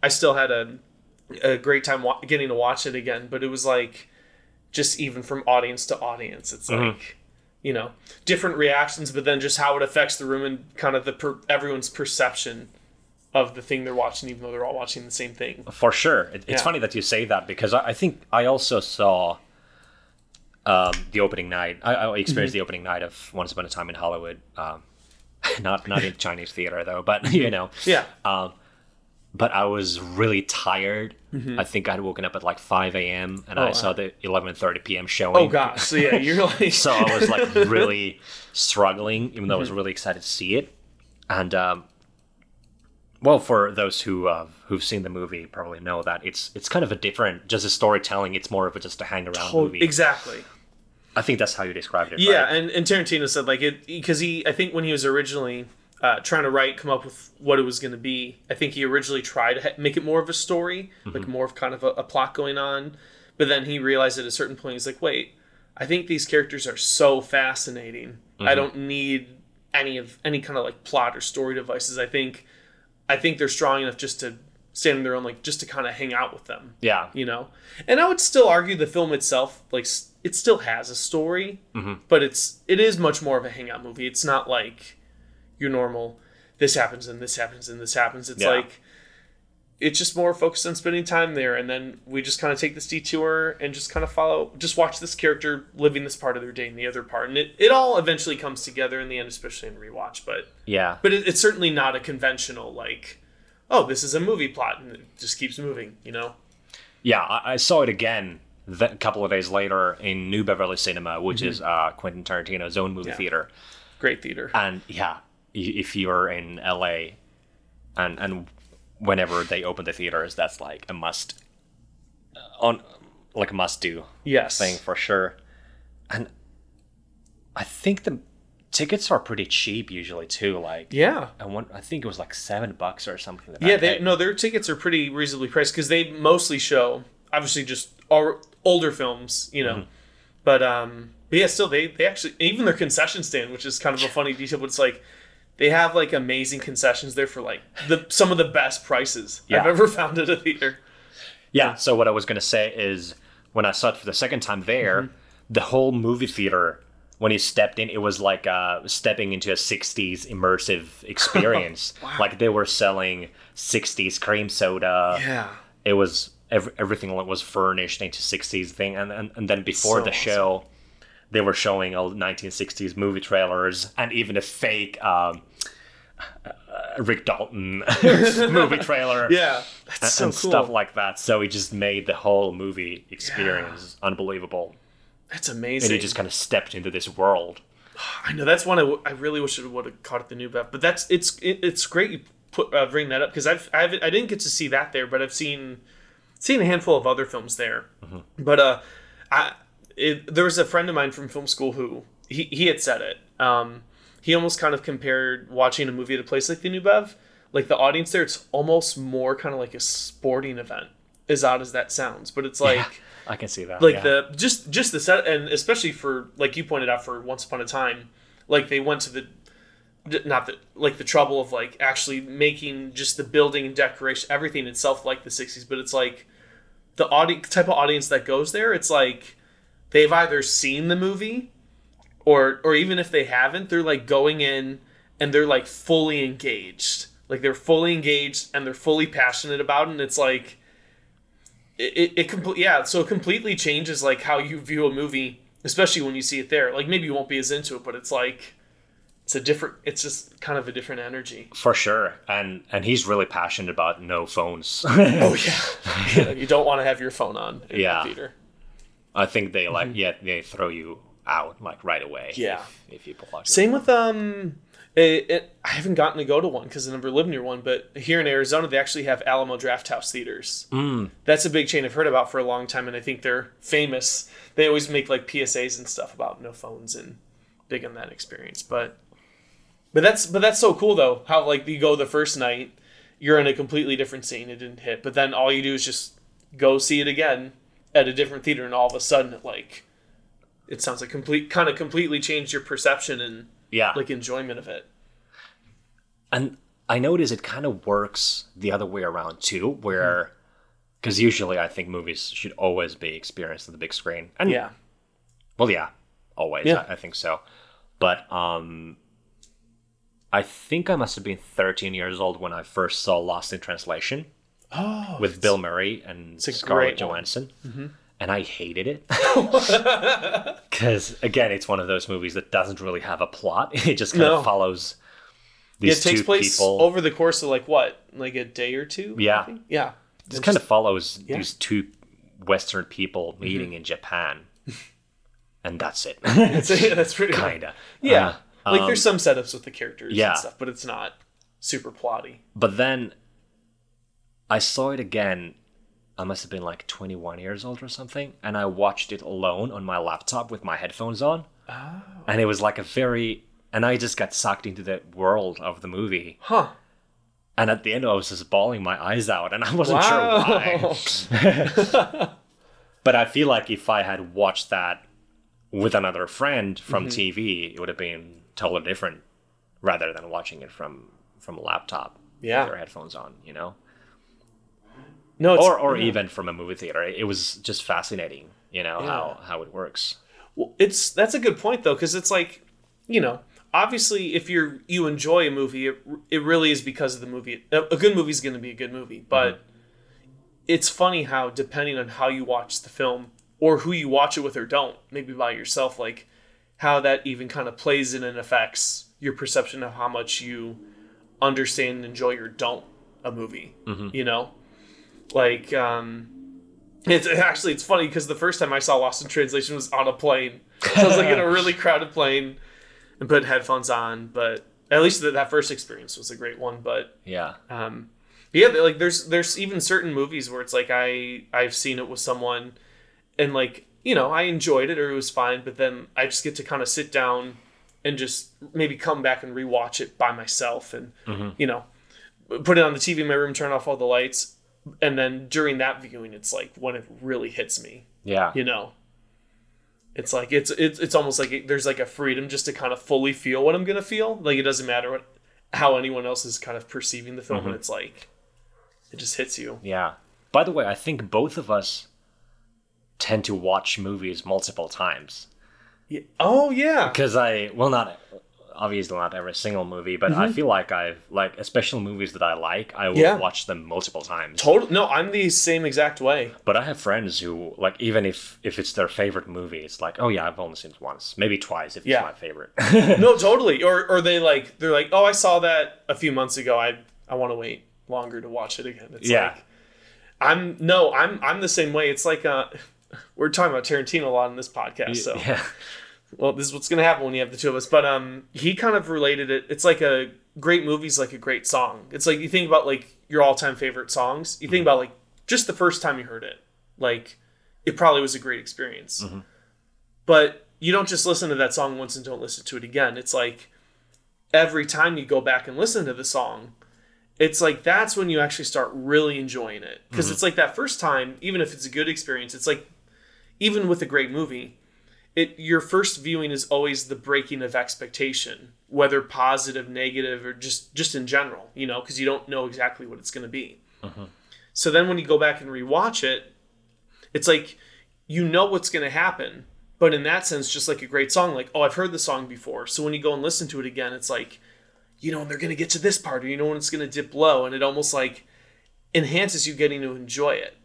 I still had a a great time wa- getting to watch it again, but it was like just even from audience to audience, it's mm-hmm. like you know different reactions, but then just how it affects the room and kind of the per- everyone's perception of the thing they're watching, even though they're all watching the same thing. For sure. It, it's Yeah. funny that you say that because I, I think I also saw um, the opening night. I, I experienced Mm-hmm. the opening night of Once Upon a Time in Hollywood um, not not in Chinese theater though, but you know. Yeah. But I was really tired. I think I'd woken up at like 5 a.m. and Mm-hmm. Oh, I saw wow. the 11:30 p.m. showing. oh gosh. So yeah, you're like so I was like really struggling, even though I was Mm-hmm. really excited to see it. And um, well, for those who uh, who've seen the movie, probably know that it's it's kind of a different, just a storytelling. It's more of a just a hang around Oh, movie. exactly. I think that's how you described it. Yeah, right? and, and Tarantino said like it because he I think when he was originally uh, trying to write come up with what it was going to be, I think he originally tried to ha- make it more of a story, like more of kind of a, a plot going on, but then he realized at a certain point he's like, wait, I think these characters are so fascinating. I don't need any of any kind of like plot or story devices. I think I think they're strong enough just to stand on their own, like just to kind of hang out with them. Yeah, you know? And i would still argue the film itself like it still has a story Mm-hmm. but it's it is much more of a hangout movie. It's not like your normal this happens and this happens and this happens. It's Yeah. like it's just more focused on spending time there and then we just kind of take this detour and just kind of follow just watch this character living this part of their day and the other part and it, it all eventually comes together in the end especially in rewatch but yeah, but it, it's certainly not a conventional like oh this is a movie plot and it just keeps moving you know yeah. I, I saw it again a couple of days later in New Beverly Cinema, which is uh, Quentin Tarantino's own movie Mm-hmm. Yeah. theater. great theater and yeah, if you're in LA, and and whenever they open the theaters, that's like a must on like a must do yes thing for sure. And I think the tickets are pretty cheap usually too. Like Yeah. I want, I think it was like seven bucks or something. Yeah, I they paid. no, their tickets are pretty reasonably priced because they mostly show obviously just older films, you know. But um, but yeah, still they they actually even their concession stand, which is kind of a funny detail, but it's like they have like amazing concessions there for like the some of the best prices I've ever found at a theater. Yeah. So what I was gonna say is when I saw it for the second time there, Mm-hmm. the whole movie theater when you stepped in, it was like uh, stepping into a '60s immersive experience. Like they were selling '60s cream soda. Yeah. It was ev- everything was furnished into '60s thing, and and, and then before So the show, they were showing old 1960s movie trailers and even a fake. Um, uh, Rick Dalton movie trailer Yeah. That's and, so and cool. stuff like that. So it just made the whole movie experience unbelievable. That's amazing. And you just kind of stepped into this world. I know that's one I, w- I really wish I would have caught at the new Bev, but that's it's it, it's great you put uh, bring that up because I've, I've I didn't get to see that there, but I've seen seen a handful of other films there. But uh, I it, there was a friend of mine from film school who he he had said it. Um, he almost kind of compared watching a movie at a place like the New Bev, like the audience there, it's almost more kind of like a sporting event. As odd as that sounds, but it's like I can see that. like yeah. the just just the set and especially for like you pointed out for once upon a time like they went to the not the like the trouble of like actually making just the building and decoration everything itself like the 60s but it's like the audience type of audience that goes there it's like they've either seen the movie or or even if they haven't they're like going in and they're like fully engaged like they're fully engaged and they're fully passionate about it and it's like it, it, it complete yeah so it completely changes like how you view a movie especially when you see it there like maybe you won't be as into it but it's like it's a different it's just kind of a different energy for sure. And and he's really passionate about no phones. oh yeah you don't want to have your phone on in Yeah. the theater I think they like yeah they throw you out like right away. Mm-hmm. Yeah. If, if people like Same with um, it, it, I haven't gotten to go to one because I never lived near one. But here in Arizona, they actually have Alamo Drafthouse theaters. Mm. That's a big chain I've heard about for a long time, and I think they're famous. They always make like PSAs and stuff about no phones and big on that experience. But but that's but that's so cool though. How like you go the first night, you're in a completely different scene. It didn't hit, but then all you do is just go see it again at a different theater, and all of a sudden it like. It sounds like complete, kind of completely changed your perception and yeah. like enjoyment of it. And I notice it kind of works the other way around too, where because usually I think movies should always be experienced on the big screen. And Yeah. well, yeah, always. Yeah. I, I think so. But um, I think I must have been 13 years old when I first saw Lost in Translation Oh, with Bill Murray and Scarlett one. Mm-hmm. Johansson. And I hated it. Because, again, it's one of those movies that doesn't really have a plot. It just kind No. of follows these it takes two place people. over the course of like what, like a day or two? Yeah. yeah. This kind of follows yeah. these two Western people meeting in Japan, and that's it. That's, that's pretty Kinda. Yeah, Uh, like there's some setups with the characters yeah. and stuff, but it's not super plotty. But then I saw it again. I must have been like 21 years old or something, and I watched it alone on my laptop with my headphones on. Oh. And it was like a very, and I just got sucked into the world of the movie. Huh? And at the end, I was just bawling my eyes out, and I wasn't Wow. sure why. but I feel like if I had watched that with another friend from Mm-hmm. TV, it would have been totally different, rather than watching it from from a laptop Yeah. with your headphones on. You know No, or or yeah. even from a movie theater. It was just fascinating, you know how how it works. Well, it's that's a good point though, because it's like, you know, obviously if you're you enjoy a movie, it, it really is because of the movie. A, a good movie is going to be a good movie, mm-hmm. but it's funny how depending on how you watch the film or who you watch it with or don't, maybe by yourself, like how that even kind of plays in and affects your perception of how much you understand and enjoy or don't a movie. Mm-hmm. You know, like um, it's actually it's funny because the first time I saw Lost in Translation was on a plane. So I was like in a really crowded plane and put headphones on, but at least that, that first experience was a great one. But Yeah, um, yeah, like there's there's even certain movies where it's like I I've seen it with someone, and like you know I enjoyed it or it was fine, but then I just get to kind of sit down and just maybe come back and rewatch it by myself and you know put it on the TV in my room, turn off all the lights, and then during that viewing, it's like when it really hits me, yeah, you know. It's like it's it's it's almost like it, there's like a freedom just to kind of fully feel what I'm gonna feel. Like it doesn't matter what how anyone else is kind of perceiving the film, and mm-hmm. it's like it just hits you. yeah. By the way, I think both of us tend to watch movies multiple times. Yeah. Oh yeah, because I well not obviously not every single movie, but I feel like I've like especially movies that I like, I will Mm-hmm. Yeah. watch them multiple times. total. No, I'm the same exact way. But I have friends who like even if if it's their favorite movie, it's like oh yeah I've only seen it once, maybe twice if Yeah. it's my favorite. No, totally. Or or they like they're like, oh, I saw that a few months ago. I I want to wait longer to watch it again. It's Yeah. like I'm no, I'm I'm the same way. It's like uh, we're talking about Tarantino a lot in this podcast. So yeah, well, this is what's gonna happen when you have the two of us. But um, he kind of related it. It's like a great movie's like a great song. It's like you think about like your all time favorite songs. You think mm-hmm. about like just the first time you heard it, like it probably was a great experience. Mm-hmm. But you don't just listen to that song once and don't listen to it again. It's like every time you go back and listen to the song, it's like that's when you actually start really enjoying it because mm-hmm. it's like that first time, even if it's a good experience, it's like even with a great movie it your first viewing is always the breaking of expectation whether positive negative or just just in general you know because you don't know exactly what it's going to be mm-hmm. so then when you go back and rewatch it it's like you know what's going to happen but in that sense just like a great song like oh i've heard the song before. So when you go and listen to it again it's like you know they're going to get to this part or you know when it's going to dip low and it almost like enhances you getting to enjoy it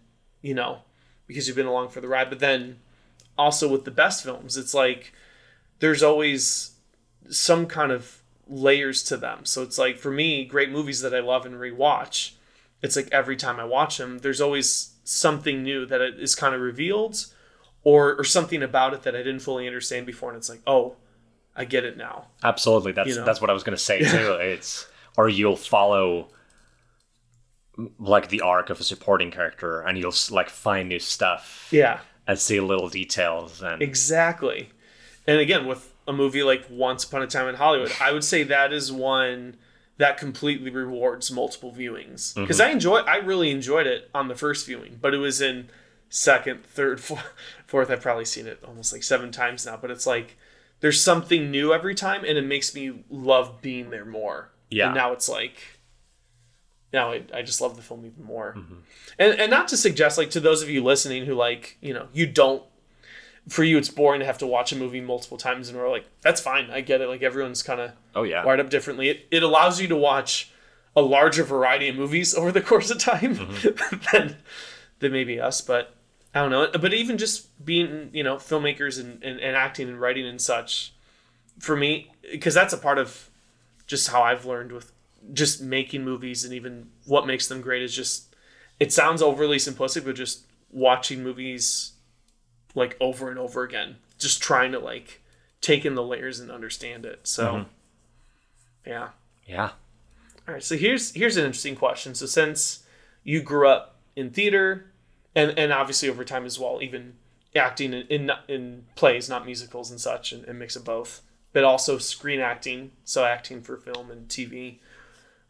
you know because you've been along for the ride. But then also with the best films it's like there's always some kind of layers to them so it's like for me great movies that i love and rewatch it's like every time i watch them there's always something new that it is kind of revealed or or something about it that i didn't fully understand before and it's like oh i get it now absolutely. That's You know? that's what I was gonna say too. It's or you'll follow like the arc of a supporting character, and you'll like find new stuff yeah and see little details and Exactly. And again, with a movie like Once Upon a Time in Hollywood, I would say that is one that completely rewards multiple viewings. Mm-hmm. Because I enjoy, I really enjoyed it on the first viewing, but it was in second, third, fourth, fourth. I've probably seen it almost like seven times now. But it's like there's something new every time, and it makes me love being there more. Yeah. And now it's like now I, I just love the film even more. Mm-hmm. And and not to suggest like to those of you listening who like, you know, you don't for you it's boring to have to watch a movie multiple times and we're like, that's fine. I get it. Like everyone's kind of oh yeah, wired up differently. It it allows you to watch a larger variety of movies over the course of time mm-hmm. than than maybe us, but I don't know. But even just being, you know, filmmakers and, and, and acting and writing and such, for me, because that's a part of just how I've learned with just making movies and even what makes them great is just it sounds overly simplistic, but just watching movies like over and over again, just trying to like take in the layers and understand it. So mm-hmm. yeah. Yeah. All right, so here's here's an interesting question. So since you grew up in theater, and and obviously over time as well, even acting in in, in plays, not musicals and such, and, and mix of both, but also screen acting, so acting for film and TV.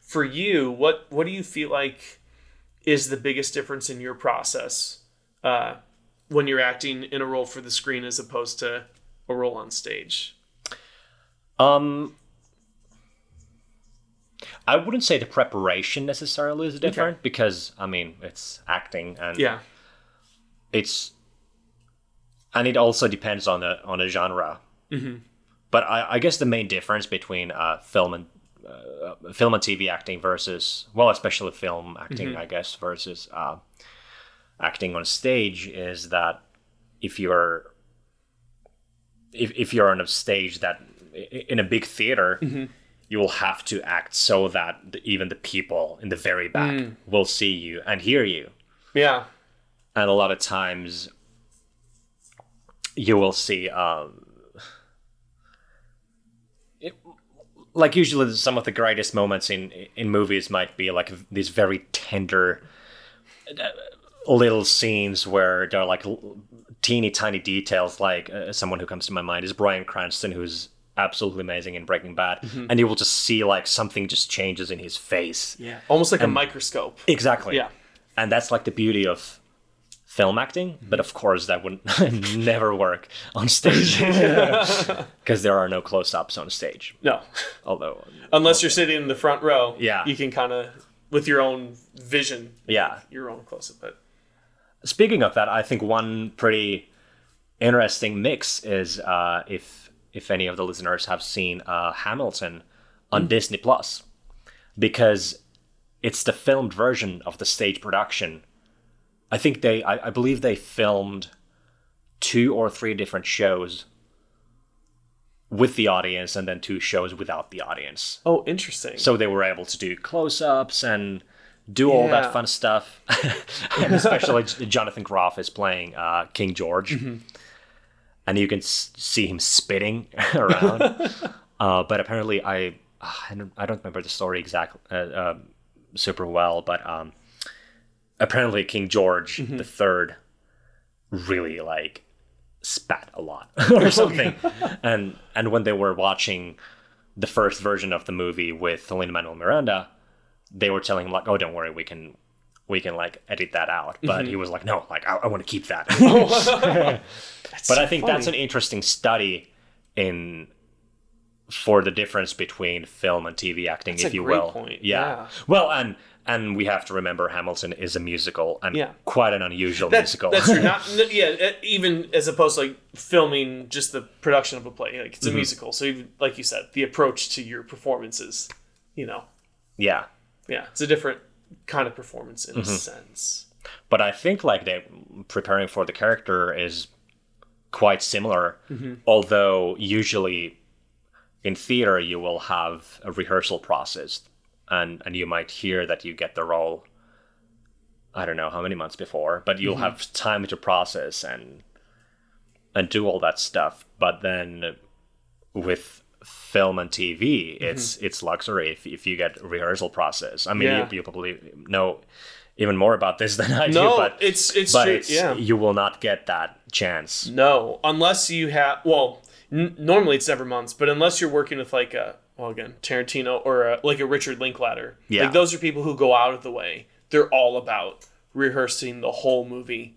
For you, what what do you feel like is the biggest difference in your process uh, when you're acting in a role for the screen as opposed to a role on stage? Um, I wouldn't say the preparation necessarily is different because I mean it's acting and Yeah, it's and it also depends on the on the genre. Mm-hmm. But I, I guess the main difference between uh, film and uh, film and TV acting versus well, especially film acting, I guess, versus uh, acting on stage is that if you're if, if you're on a stage that in a big theater you will have to act so that the, even the people in the very back will see you and hear you. Yeah, and a lot of times you will see um it- like usually some of the greatest moments in in movies might be like these very tender uh, little scenes where there are like teeny tiny details like uh, someone who comes to my mind is Bryan Cranston who's absolutely amazing in Breaking Bad and you will just see like something just changes in his face yeah, almost like a microscope. Exactly. Yeah. And that's like the beauty of film acting, but of course that would never work on stage because there are no close-ups on stage. No, Although, unless you're sitting in the front row. Yeah. you can kind of with your own vision, yeah. your own close up. But Speaking of that, I think one pretty interesting mix is uh, if if any of the listeners have seen uh, Hamilton on Disney Plus, because it's the filmed version of the stage production. I think they, I, I believe they filmed two or three different shows with the audience and then two shows without the audience. oh, interesting. So they were able to do close ups and do all that fun stuff. and especially Jonathan Groff is playing uh, King George. Mm-hmm. And you can s- see him spitting around. uh, but apparently, I, I, don't, I don't remember the story exactly uh, um super well, but um, apparently, King George Mm-hmm. the Third really like spat a lot or something. and and when they were watching the first version of the movie with Lin Manuel Miranda, they were telling him like, "Oh, don't worry, we can we can like edit that out." But Mm-hmm. he was like, "No, like I, I want to keep that." But I think that's an interesting study in for the difference between film and TV acting, That's if you will. point, Yeah. yeah. Well, and and we have to remember Hamilton is a musical and Yeah. quite an unusual that's musical. that's true. Not n- yeah, even as opposed to like filming just the production of a play. Like it's Mm-hmm. a musical, so even, like you said, the approach to your performances, you know, yeah. yeah, it's a different kind of performance in Mm-hmm. a sense. but I think like they preparing for the character is quite similar. Although usually in theater you will have a rehearsal process, and and you might hear that you get the role. I don't know how many months before, but you'll mm-hmm. have time to process and and do all that stuff. But then with film and TV, mm-hmm. it's it's luxury if, if you get rehearsal process. I mean, Yeah. you, you probably know even more about this than I do, No, but it's it's but true. it's, yeah, you will not get that chance. No, unless you have. Well, n- normally it's several months, but unless you're working with like a well again Tarantino or a, like a Richard Linklater, Yeah. like those are people who go out of the way. They're all about rehearsing the whole movie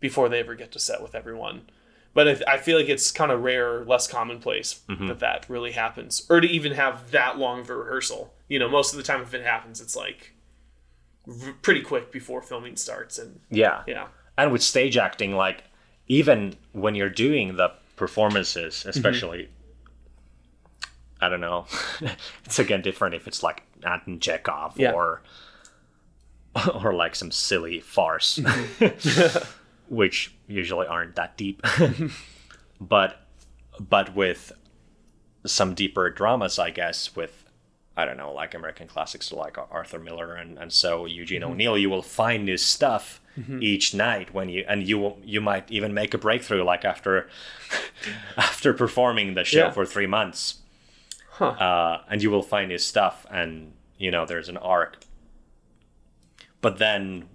before they ever get to set with everyone. But I, I feel like it's kind of rare, less commonplace Mm-hmm. that that really happens, or to even have that long of a rehearsal. You know, most of the time if it happens, it's like r- pretty quick before filming starts, and Yeah. yeah, And with stage acting, like even when you're doing the performances, mm-hmm. especially, I don't know, it's again different if it's like Anton Chekhov Yeah. or or like some silly farce, mm-hmm. which usually aren't that deep. Mm-hmm. but but with some deeper dramas, I guess, with I don't know, like American classics like Arthur Miller and, and so Eugene mm-hmm. O'Neill, you will find new stuff mm-hmm. each night when you and you will you might even make a breakthrough like after after performing the show Yeah. for three months. Uh, and you will find new stuff and you know there's an arc. But then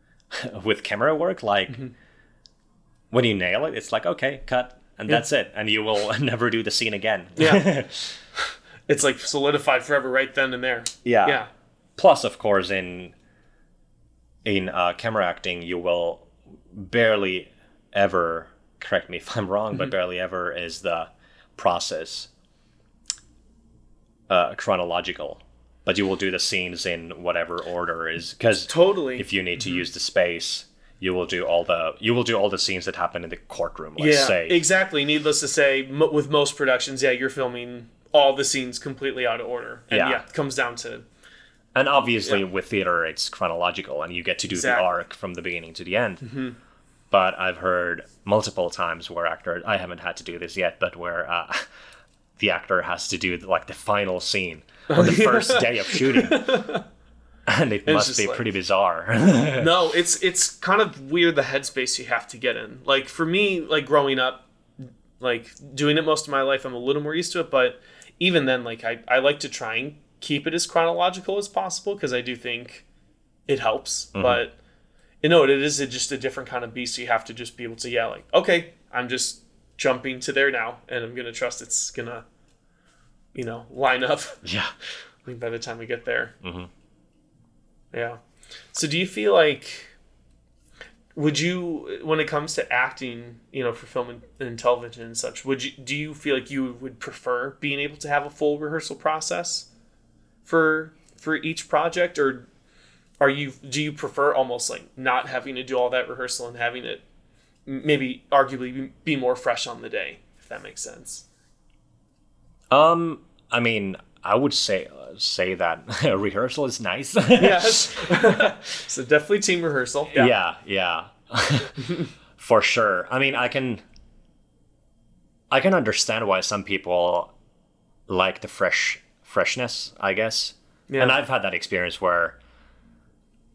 with camera work, like mm-hmm. when you nail it, it's like okay, cut, and that's it, and you will never do the scene again. Yeah. It's like solidified forever right then and there. Yeah. Yeah. Plus, of course, in in uh, camera acting, you will barely ever correct me if I'm wrong, but barely ever is the process uh, chronological. But you will do the scenes in whatever order is because Totally. if you need to use the space, you will do all the you will do all the scenes that happen in the courtroom. Let's yeah, say exactly. Needless to say, mo- with most productions, yeah, you're filming all the scenes completely out of order. And Yeah. yeah, it comes down to And obviously, Yeah. with theater, it's chronological, and you get to do Exactly. Mm-hmm. the arc from the beginning to the end. But I've heard multiple times where actors, I haven't had to do this yet, but where uh, the actor has to do like the final scene on the first day of shooting, and it must be like- pretty bizarre. no it's it's kind of weird the headspace you have to get in like for me like growing up like doing it most of my life i'm a little more used to it but even then like i, I like to try and keep it as chronological as possible because i do think it helps but you know it is just a different kind of beast you have to just be able to yeah like okay i'm just jumping to there now and i'm gonna trust it's gonna you know line up yeah, I think by the time we get there. Mm-hmm. Yeah. So do you feel like would you when it comes to acting, you know, for film and, and television and such, would you do you feel like you would prefer being able to have a full rehearsal process for for each project? Or are you do you prefer almost like not having to do all that rehearsal and having it maybe arguably be- more fresh on the day if that makes sense? Um, I mean, I would say say that rehearsal is nice. yes. So definitely team rehearsal. Yeah. Yeah. For sure. I mean i can i can understand why some people like the fresh freshness i guess. Yeah. and i've had that experience where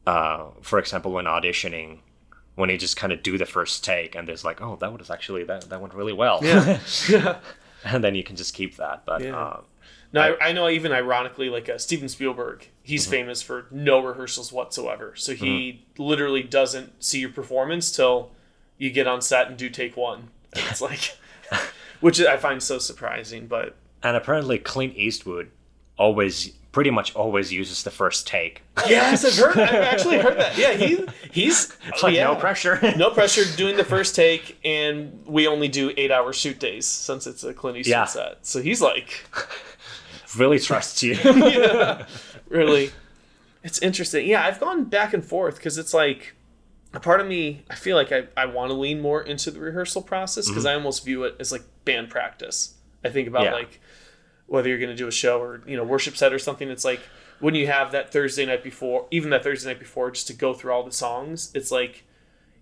uh for example when auditioning when you just kind of do the first take and there's like oh that was actually that that went really well. Yeah. And then you can just keep that. But Yeah. uh, No, I, I know. Even ironically, like uh, Steven Spielberg, he's Mm-hmm. famous for no rehearsals whatsoever. So he literally doesn't see your performance till you get on set and do take one. And it's like, which I find so surprising. But and apparently clint eastwood always pretty much always uses the first take yes, I've heard. I've actually heard that. Yeah, he he's it's like yeah. no pressure No pressure doing the first take, and we only do eight hour shoot days since it's a Clint Eastwood Yeah. set. So he's like, really trusts you. Really. It's interesting. Yeah i've gone back and forth because it's like a part of me i feel like i, I want to lean more into the rehearsal process because mm-hmm. i almost view it as like band practice. I think about Yeah. like whether you're going to do a show or you know worship set or something it's like when you have that thursday night before even that thursday night before just to go through all the songs it's like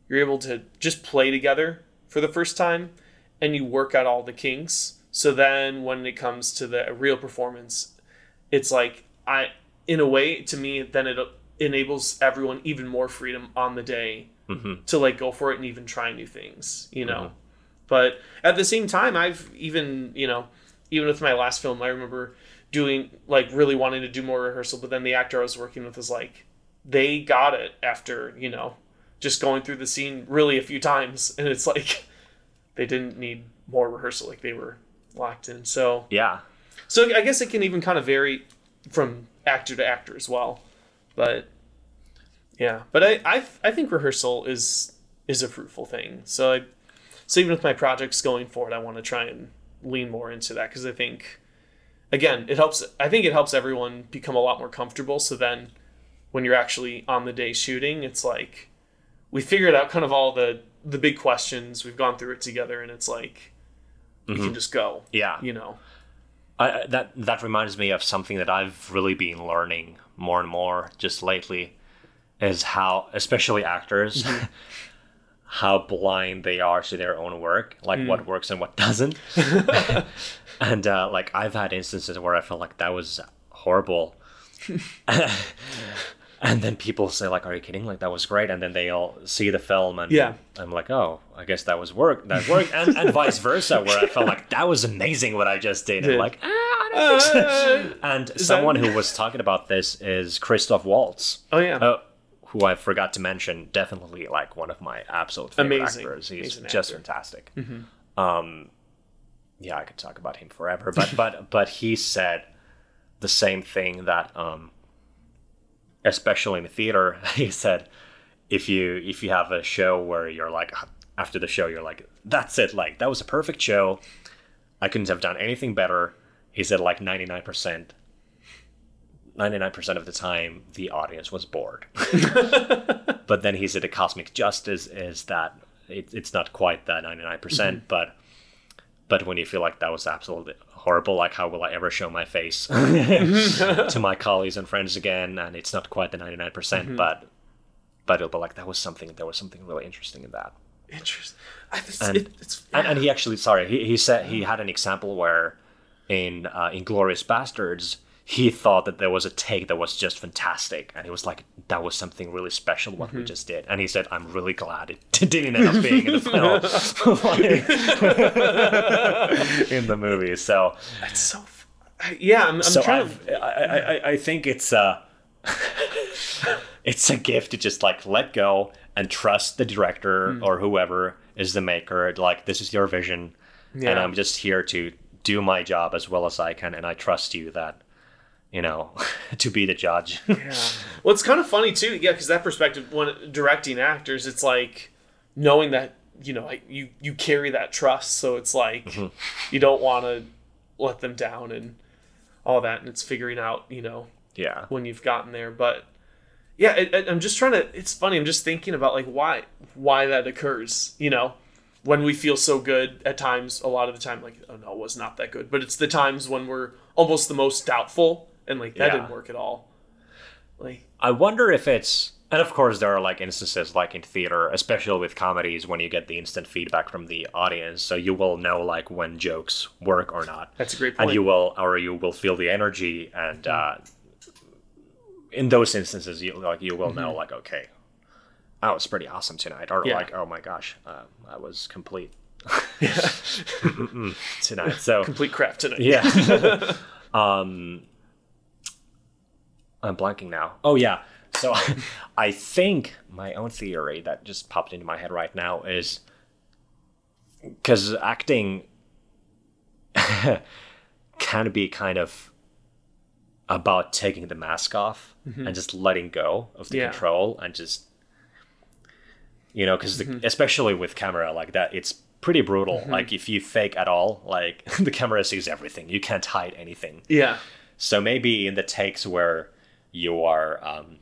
you're able to just play together for the first time and you work out all the kinks so then when it comes to the real performance it's like i in a way to me then it enables everyone even more freedom on the day mm-hmm. to like go for it and even try new things you know? Mm-hmm. But at the same time i've even you know even with my last film i remember doing like really wanting to do more rehearsal but then the actor i was working with was like they got it after you know just going through the scene really a few times. And it's like they didn't need more rehearsal. Like they were locked in so yeah so I guess it can even kind of vary from actor to actor as well. But yeah, but I I, I think rehearsal is is a fruitful thing. So I so even with my projects going forward, I want to try and lean more into that because I think again it helps. I think it helps everyone become a lot more comfortable. So then when you're actually on the day shooting, it's like we figured out kind of all the the big questions. We've gone through it together, and it's like you can just go. yeah You know. I, I- that that reminds me of something that I've really been learning more and more just lately, is how, especially actors, Mm-hmm. how blind they are to their own work, like Mm. what works and what doesn't. and uh, like I've had instances where I felt like that was horrible. and then people say like, "Are you kidding? Like that was great." And then they all see the film, and Yeah. I'm like, "Oh, I guess that was work. That worked." and, and vice versa, where I felt like that was amazing what I just did. And Did. like, ah, I don't think so. And someone that- who was talking about this is Christoph Waltz. Oh yeah. Uh, who I forgot to mention, definitely like one of my absolute favorite Amazing. actors. He's Amazing just actor. fantastic. Um, yeah, I could talk about him forever, but but but he said the same thing that, um, especially in the theater, he said if you if you have a show where you're like after the show you're like that's it like that was a perfect show, I couldn't have done anything better. He said like ninety nine percent 99% of the time the audience was bored. But then he said the cosmic justice is that it, it's not quite that 99% mm-hmm. but but when you feel like that was absolutely horrible like how will i ever show my face to my colleagues and friends again? And it's not quite the 99% but but it'll be like that was something there was something really interesting in that. Interesting. It's, and, it, it's and, and he actually sorry he, he said he had an example where in uh, inglorious bastards he thought that there was a take that was just fantastic. And he was like that was something really special what we just did. And he said i'm really glad it didn't end up being in the film in the movie. So it's so. f- Yeah, I'm, I'm so trying I've, I, I, I- think it's a it's a gift to just like let go and trust the director Hmm. or whoever is the maker. Like this is your vision. And i'm just here to do my job as well as i can. And i trust you that you know to be the judge Yeah. Well, it's kind of funny too, yeah, because that perspective, when directing actors, it's like knowing that you know like, you you carry that trust, so it's like Mm-hmm. you don't want to let them down and all that, and it's figuring out you know yeah when you've gotten there, but. Yeah, it, it- I'm just trying to. It's funny. I'm just thinking about like why why that occurs. You know, when we feel so good at times. A lot of the time, like oh no, it was not that good. But it's the times when we're almost the most doubtful, and like that Yeah. didn't work at all. Like I wonder if it's and of course there are like instances like in theater, especially with comedies when you get the instant feedback from the audience, so you will know like when jokes work or not. That's a great And you will or you will feel the energy and uh in those instances you like you will know like okay. That was pretty awesome tonight. Or Yeah. like, oh my gosh, uh, I was complete tonight. So complete crap tonight. yeah. um, I'm blanking now. Oh yeah. So I think my own theory that just popped into my head right now is because acting can be kind of about taking the mask off mm-hmm. and just letting go of the Yeah. control and just you know because mm-hmm. especially with camera like that it's pretty brutal mm-hmm. like if you fake at all like the camera sees everything you can't hide anything Yeah. so maybe in the takes where you are, um,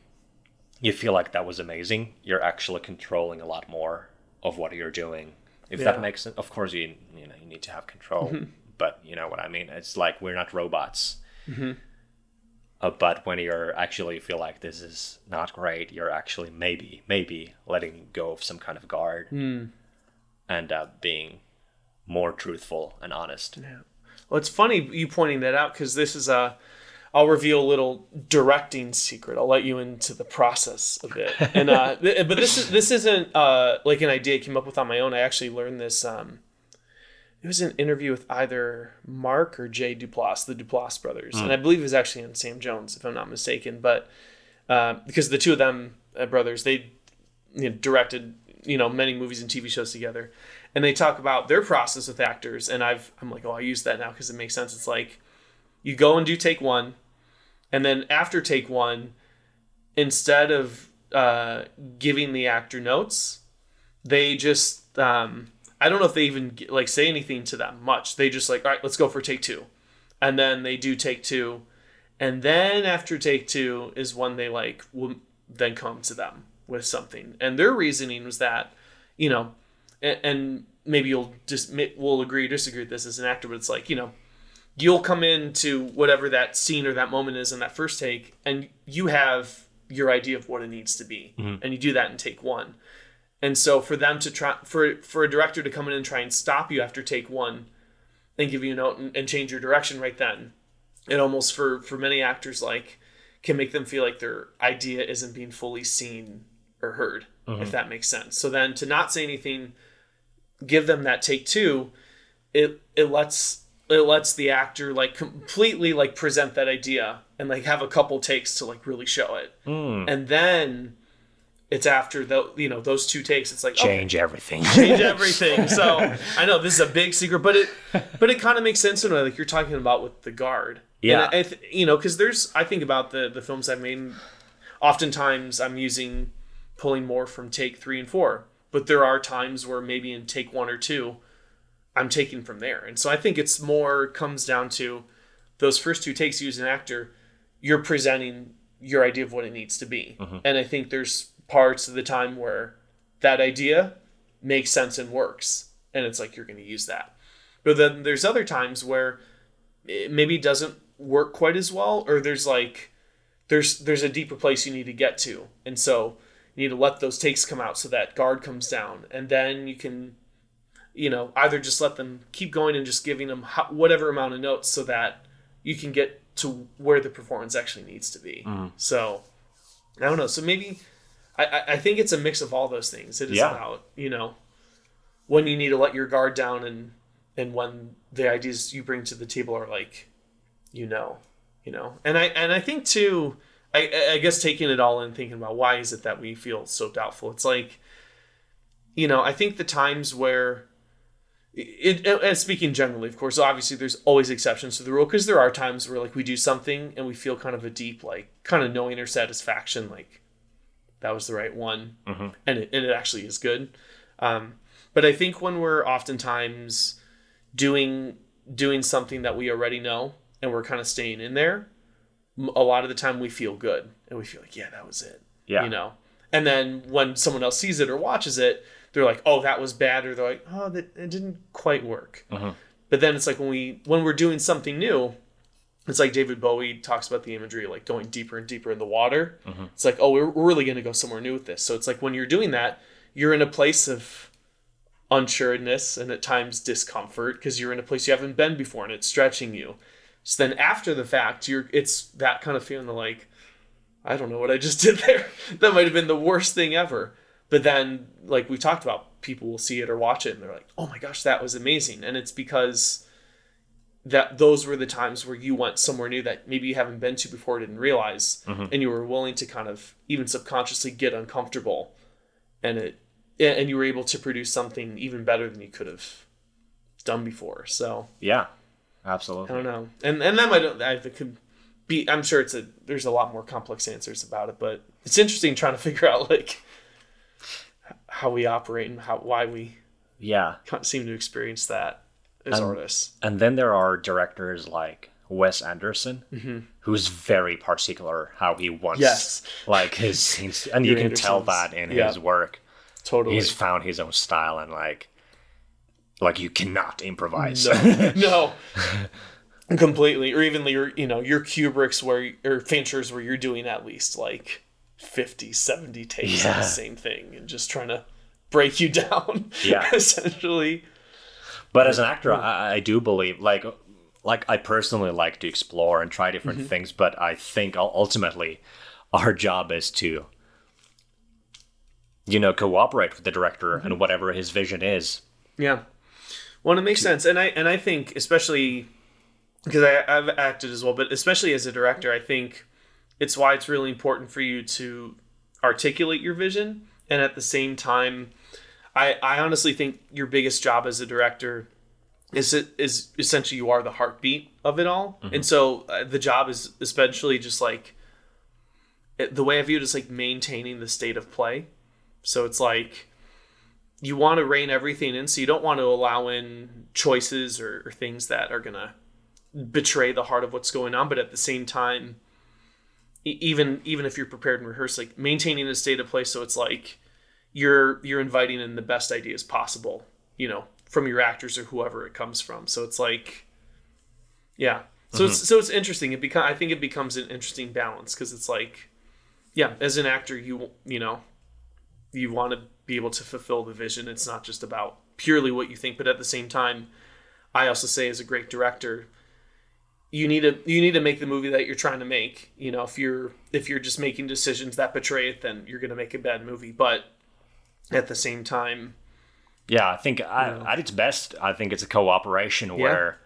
you feel like that was amazing, you're actually controlling a lot more of what you're doing. If Yeah. that makes sense, of course you you know you need to have control, but you know what I mean. It's like we're not robots. Uh, but when you're actually feel like this is not great, you're actually maybe maybe letting go of some kind of guard and uh, being more truthful and honest. Well, it's funny you pointing that out because this is a. I'll reveal a little directing secret. I'll let you into the process a bit. And uh, th- but this is this isn't uh, like an idea I came up with on my own. I actually learned this. Um, it was an interview with either Mark or Jay Duplass, the Duplass brothers, and I believe it was actually on Sam Jones, if I'm not mistaken. But uh, because the two of them uh, brothers, they you know, directed you know many movies and TV shows together, and they talk about their process with actors. And I've I'm like, oh, I use that now because it makes sense. It's like you go and do take one, and then after take one, instead of uh, giving the actor notes, they just um, I don't know if they even like say anything to them much. They just like, all right, let's go for take two, and then they do take two, and then after take two is when they like will then come to them with something, and their reasoning was that, you know, and, and maybe you'll just we'll agree or disagree with this as an actor, but it's like you know you'll come into whatever that scene or that moment is in that first take and you have your idea of what it needs to be. Mm-hmm. And you do that in take one. And so for them to try for for a director to come in and try and stop you after take one and give you a note and, and change your direction right then it almost for for many actors like can make them feel like their idea isn't being fully seen or heard if mm-hmm. that makes sense. So then to not say anything give them that take two it it lets it lets the actor like completely like present that idea and like have a couple takes to like really show it hmm. and then it's after the you know those two takes it's like okay, Change everything. change everything. So I know this is a big secret, but it but it kind of makes sense in a way, like you're talking about with the guard. Yeah. and I th- you know, because there's I think about the the films I've made. Oftentimes, I'm using pulling more from take three and four, but there are times where maybe in take one or two, I'm taking from there, and so I think it's more comes down to those first two takes you as an actor, you're presenting your idea of what it needs to be, mm-hmm. and I think there's parts of the time where that idea makes sense and works and it's like you're going to use that. But then there's other times where it maybe doesn't work quite as well or there's like there's there's a deeper place you need to get to. And so you need to let those takes come out so that guard comes down and then you can you know either just let them keep going and just giving them whatever amount of notes so that you can get to where the performance actually needs to be. Mm. So i don't know. So maybe I, I- I think it's a mix of all those things. It is Yeah. about you know when you need to let your guard down and and when the ideas you bring to the table are like you know you know. And I and I think too I I guess taking it all in thinking about why is it that we feel so doubtful? It's like you know I think the times where it, and speaking generally, of course, obviously there's always exceptions to the rule because there are times where like we do something and we feel kind of a deep like kind of knowing or satisfaction like that was the right one. And, it, and it actually is good. Um, but i think when we're oftentimes doing doing something that we already know and we're kind of staying in there a lot of the time we feel good and we feel like yeah that was it Yeah. you know? And then when someone else sees it or watches it they're like oh that was bad or they're like oh that it didn't quite work mm-hmm. but then it's like when we when we're doing something new it's like David Bowie talks about the imagery, like going deeper and deeper in the water. Mm-hmm. It's like, oh, we're, we're really going to go somewhere new with this. So it's like when you're doing that, you're in a place of unsureness and at times discomfort because you're in a place you haven't been before and it's stretching you. So then after the fact, you're it's that kind of feeling of like, I don't know what I just did there. that might have been the worst thing ever. But then, like we talked about, people will see it or watch it and they're like, oh my gosh, that was amazing. And it's because that those were the times where you went somewhere new that maybe you haven't been to before didn't realize mm-hmm. and you were willing to kind of even subconsciously get uncomfortable and it and you were able to produce something even better than you could have done before. So Yeah, absolutely. I don't know. And and that might I it could be i'm sure it's a there's a lot more complex answers about it but it's interesting trying to figure out like how we operate and how why we Yeah, can't seem to experience that as artists and then there are directors like Wes Anderson, mm-hmm. who's very particular how he wants Yes. like his scenes, and you can tell that in Yeah. his work. totally He's found his own style, and like, like you cannot improvise. no completely or even your you know your kubricks where or finchers where you're doing at least like 50 70 takes of Yeah. the same thing and just trying to break you down Yeah. essentially But as an actor, I, I do believe like like I personally like to explore and try different mm-hmm. things. But I think ultimately, our job is to you know cooperate with the director mm-hmm. and whatever his vision is. yeah well it makes sense and i and i think especially because I, i've acted as well but especially as a director i think it's why it's really important for you to articulate your vision. And at the same time i i honestly think your biggest job as a director is it is essentially you are the heartbeat of it all. And so uh, the job is especially just like it, the way i view it is like maintaining the state of play. So it's like you want to rein everything in so you don't want to allow in choices or, or things that are going to betray the heart of what's going on. But at the same time even even if you're prepared and rehearsed like maintaining a state of play so it's like you're you're inviting in the best ideas possible you know from your actors or whoever it comes from. So it's like yeah. So it's mm-hmm. so it's interesting. It become i think it becomes an interesting balance because it's like yeah as an actor you you know you want to be able to fulfill the vision. It's not just about purely what you think but at the same time i also say as a great director you need to you need to make the movie that you're trying to make. You know, if you're if you're just making decisions that betray it, then you're gonna make a bad movie. But at the same time, Yeah, I think I, at its best, I think it's a cooperation where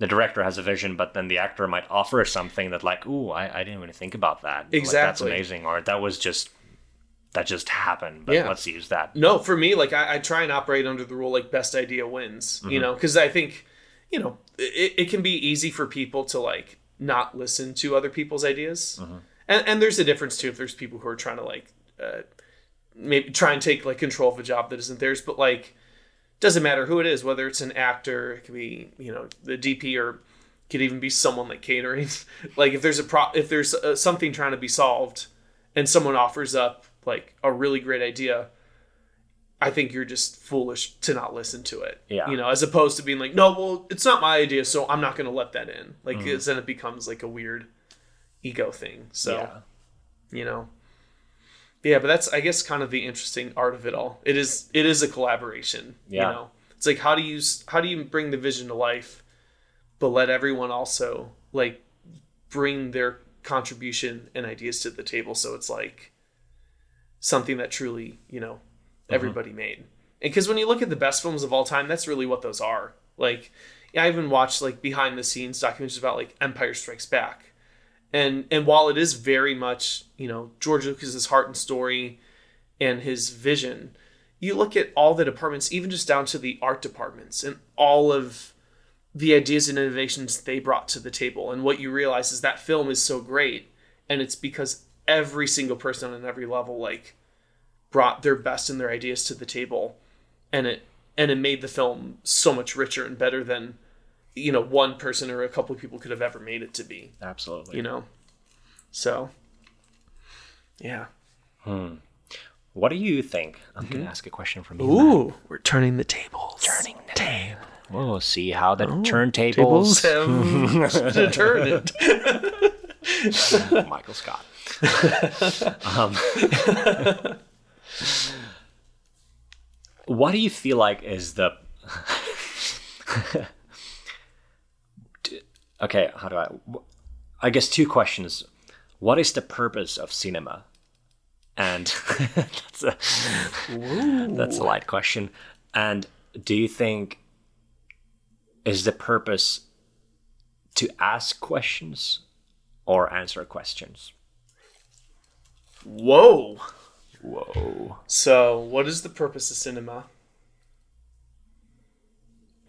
the director has a vision, but then the actor might offer something that, like, "Ooh, I, I didn't really think about that." Like, Exactly. that's amazing, or that was just that just happened. But Yeah. let's use that. no, for me, like I, I try and operate under the rule like best idea wins. You mm-hmm. know, because I think you know it, it can be easy for people to like not listen to other people's ideas, and and there's a difference too if there's people who are trying to like uh, maybe try and take like control of a job that isn't theirs, but like doesn't matter who it is, whether it's an actor, it could be you know the DP or could even be someone like catering. like if there's a pro, if there's uh, something trying to be solved, and someone offers up like a really great idea, I think you're just foolish to not listen to it. Yeah. you know, as opposed to being like, no, well, it's not my idea, so I'm not going to let that in. Like, mm. 'cause then it becomes like a weird ego thing. So Yeah. you know yeah but that's i guess kind of the interesting art of it all it is it is a collaboration Yeah. you know it's like how do you how do you bring the vision to life but let everyone also like bring their contribution and ideas to the table so it's like something that truly you know Mm-hmm. everybody made. And because when you look at the best films of all time that's really what those are. Like i even watched like behind the scenes documentaries about like empire strikes back. And and while it is very much you know George Lucas's heart and story and his vision, you look at all the departments, even just down to the art departments, and all of the ideas and innovations they brought to the table. And what you realize is that film is so great, and it's because every single person on every level like brought their best and their ideas to the table, and it and it made the film so much richer and better than you know one person or a couple of people could have ever made it to be Absolutely. you know so yeah What do you think? I'm gonna ask a question from you. Mm-hmm. ooh we're turning the tables Turning the table. We'll see how the turntables. tables have turned Michael Scott. um, what do you feel like is the okay? How do I? I guess two questions. What is the purpose of cinema? And that's a that's a light question. And do you think is the purpose to ask questions or answer questions? whoa Whoa. so what is the purpose of cinema?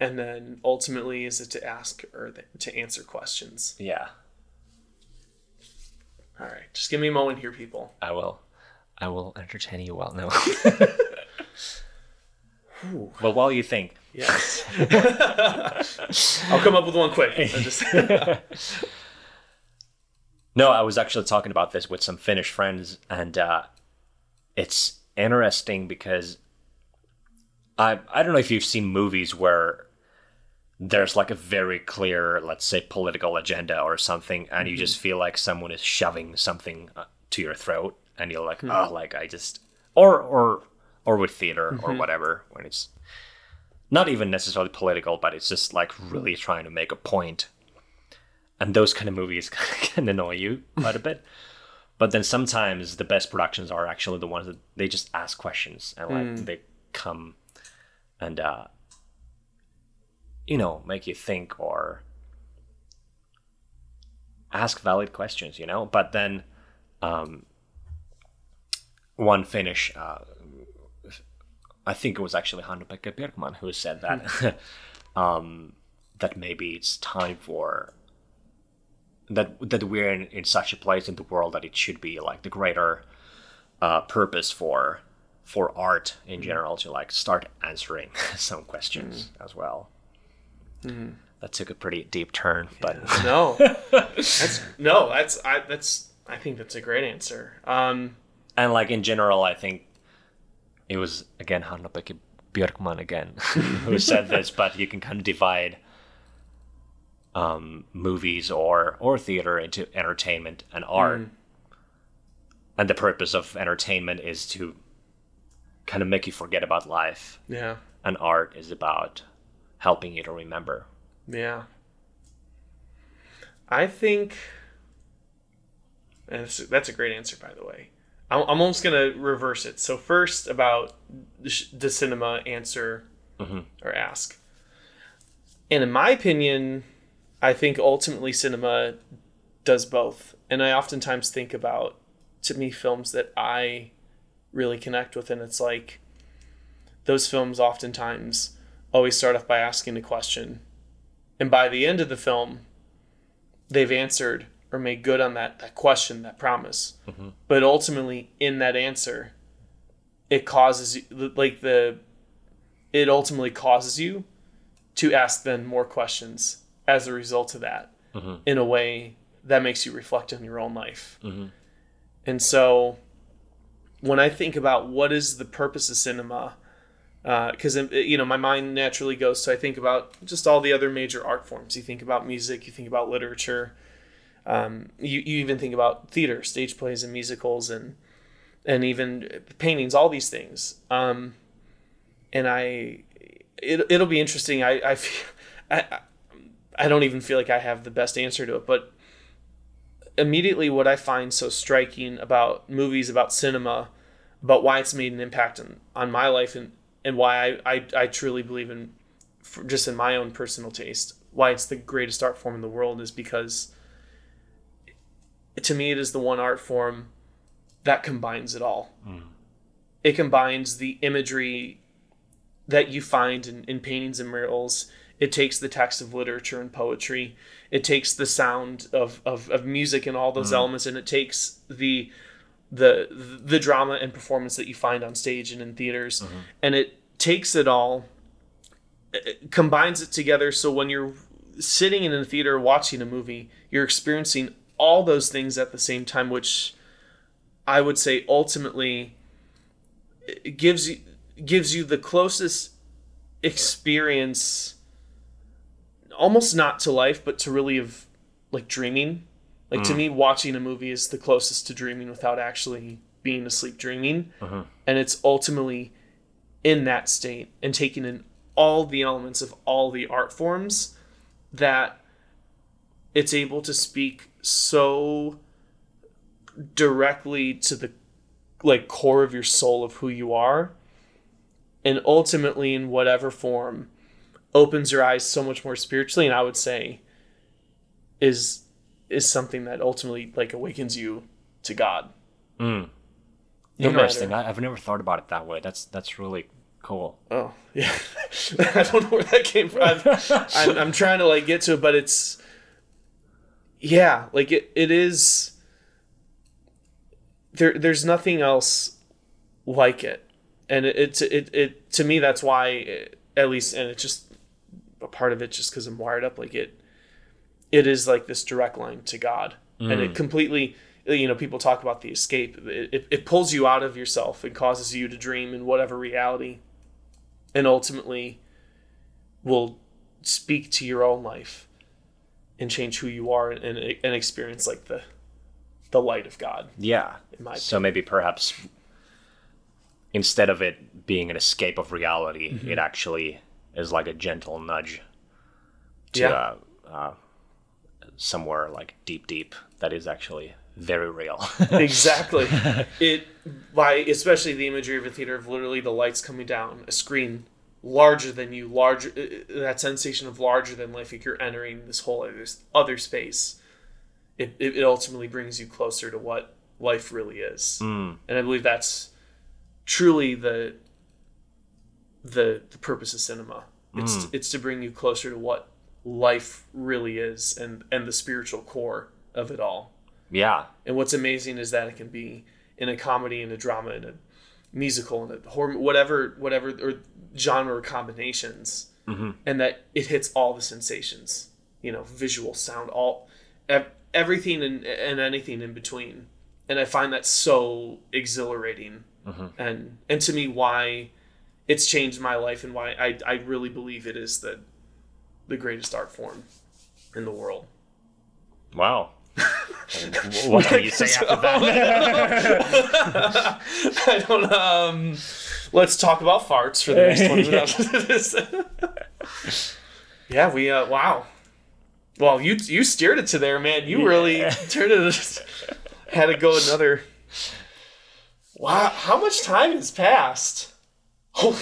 And then ultimately is it to ask or th- to answer questions? Yeah, all right. Just give me a moment here people. I will. I will entertain you while No. well, while you think, yes. I'll come up with one quick. Just no, I was actually talking about this with some Finnish friends, and uh, it's interesting because I I don't know if you've seen movies where there's like a very clear, let's say, political agenda or something, and you mm-hmm. just feel like someone is shoving something uh, to your throat, and you're like, mm-hmm. oh, like I just, or or or with theater or mm-hmm. whatever when it's not even necessarily political, but it's just like really trying to make a point. And those kind of movies can annoy you quite a bit. But then sometimes the best productions are actually the ones that they just ask questions and like they come and uh you know, make you think or ask valid questions, you know? But then um one Finnish uh I think it was actually Hannu-Pekka Björkman who said that um, that maybe it's time for that that we're in, in such a place in the world that it should be like the greater uh, purpose for for art in general to like start answering some questions as well. That took a pretty deep turn, but no. That's no that's i that's i think that's a great answer. Um and like in general, I think it was again Hannu-Pekka Björkman again who said this, but you can kind of divide um, movies or or theater into entertainment and art, and the purpose of entertainment is to kind of make you forget about life, yeah and art is about helping you to remember. Yeah. I think and that's, that's a great answer, by the way. I'm, I'm almost gonna reverse it. So first about the, cinema answer or ask, and in my opinion, I think ultimately cinema does both. And I oftentimes think about to me films that I really connect with, and it's like those films oftentimes always start off by asking a question, and by the end of the film, they've answered or made good on that that question, that promise. Mm-hmm. But ultimately, in that answer, it causes you like the it ultimately causes you to ask then more questions as a result of that in a way that makes you reflect on your own life. And so when I think about what is the purpose of cinema, because you know my mind naturally goes to I think about just all the other major art forms. You think about music, you think about literature, um, you you even think about theater, stage plays, and musicals, and and even paintings. All these things. Um, and I, it it'll be interesting. I I feel, I I don't even feel like I have the best answer to it, but immediately what I find so striking about movies, about cinema, about why it's made an impact on, on my life and, and why I, I, I truly believe in, just in my own personal taste, why it's the greatest art form in the world is because to me it is the one art form that combines it all. Hmm. It combines the imagery that you find in, in paintings and murals. It takes the text of literature and poetry. It takes the sound of, of, of music and all those mm. elements, and it takes the the the drama and performance that you find on stage and in theaters, mm-hmm. and it takes it all, it combines it together. So when you're sitting in a theater watching a movie, you're experiencing all those things at the same time, which I would say ultimately uh, gives you gives you the closest experience almost not to life but to really of like dreaming. Like to mm. me watching a movie is the closest to dreaming without actually being asleep dreaming. Uh-huh. And it's ultimately in that state and taking in all the elements of all the art forms that it's able to speak so directly to the like core of your soul of who you are. And ultimately in whatever form opens your eyes so much more spiritually and i would say is is something that ultimately like awakens you to god mm. No Interesting. matter- I, I've never thought about it that way. That's that's really cool. oh yeah i don't know where that came from I'm, I'm, trying to like get to it but it's yeah like it, it is there there's nothing else like it and it, it's it, it to me that's why it, at least and it's just a part of it just because i'm wired up like it it is like this direct line to god and it completely you know people talk about the escape it, it, it pulls you out of yourself and causes you to dream in whatever reality and ultimately will speak to your own life and change who you are and, and experience like the the light of god Yeah. So maybe perhaps instead of it being an escape of reality, Mm-hmm. it actually is like a gentle nudge to Yeah. uh, uh, somewhere like deep, deep that is actually very real. exactly it by especially the imagery of a theater of literally the lights coming down a screen larger than you larger uh, that sensation of larger than life like you're entering this whole other, other space it, it, it ultimately brings you closer to what life really is and i believe that's truly the the the purpose of cinema it's hmm. it's to bring you closer to what life really is and and the spiritual core of it all yeah. and what's amazing is that it can be in a comedy, in a drama, in a musical, in a horror, whatever, whatever, or genre combinations, mm-hmm. and that it hits all the sensations. You know, visual, sound, all, everything, and and anything in between. And I find that so exhilarating, mm-hmm. and and to me, why it's changed my life, and why I I really believe it is the the greatest art form in the world. Wow. what can you say after that? I don't um let's talk about farts for the next 20 minutes. yeah, we uh wow. Well, you you steered it to there, man. You really turned it. Had to go another. Wow, how much time has passed? Oh,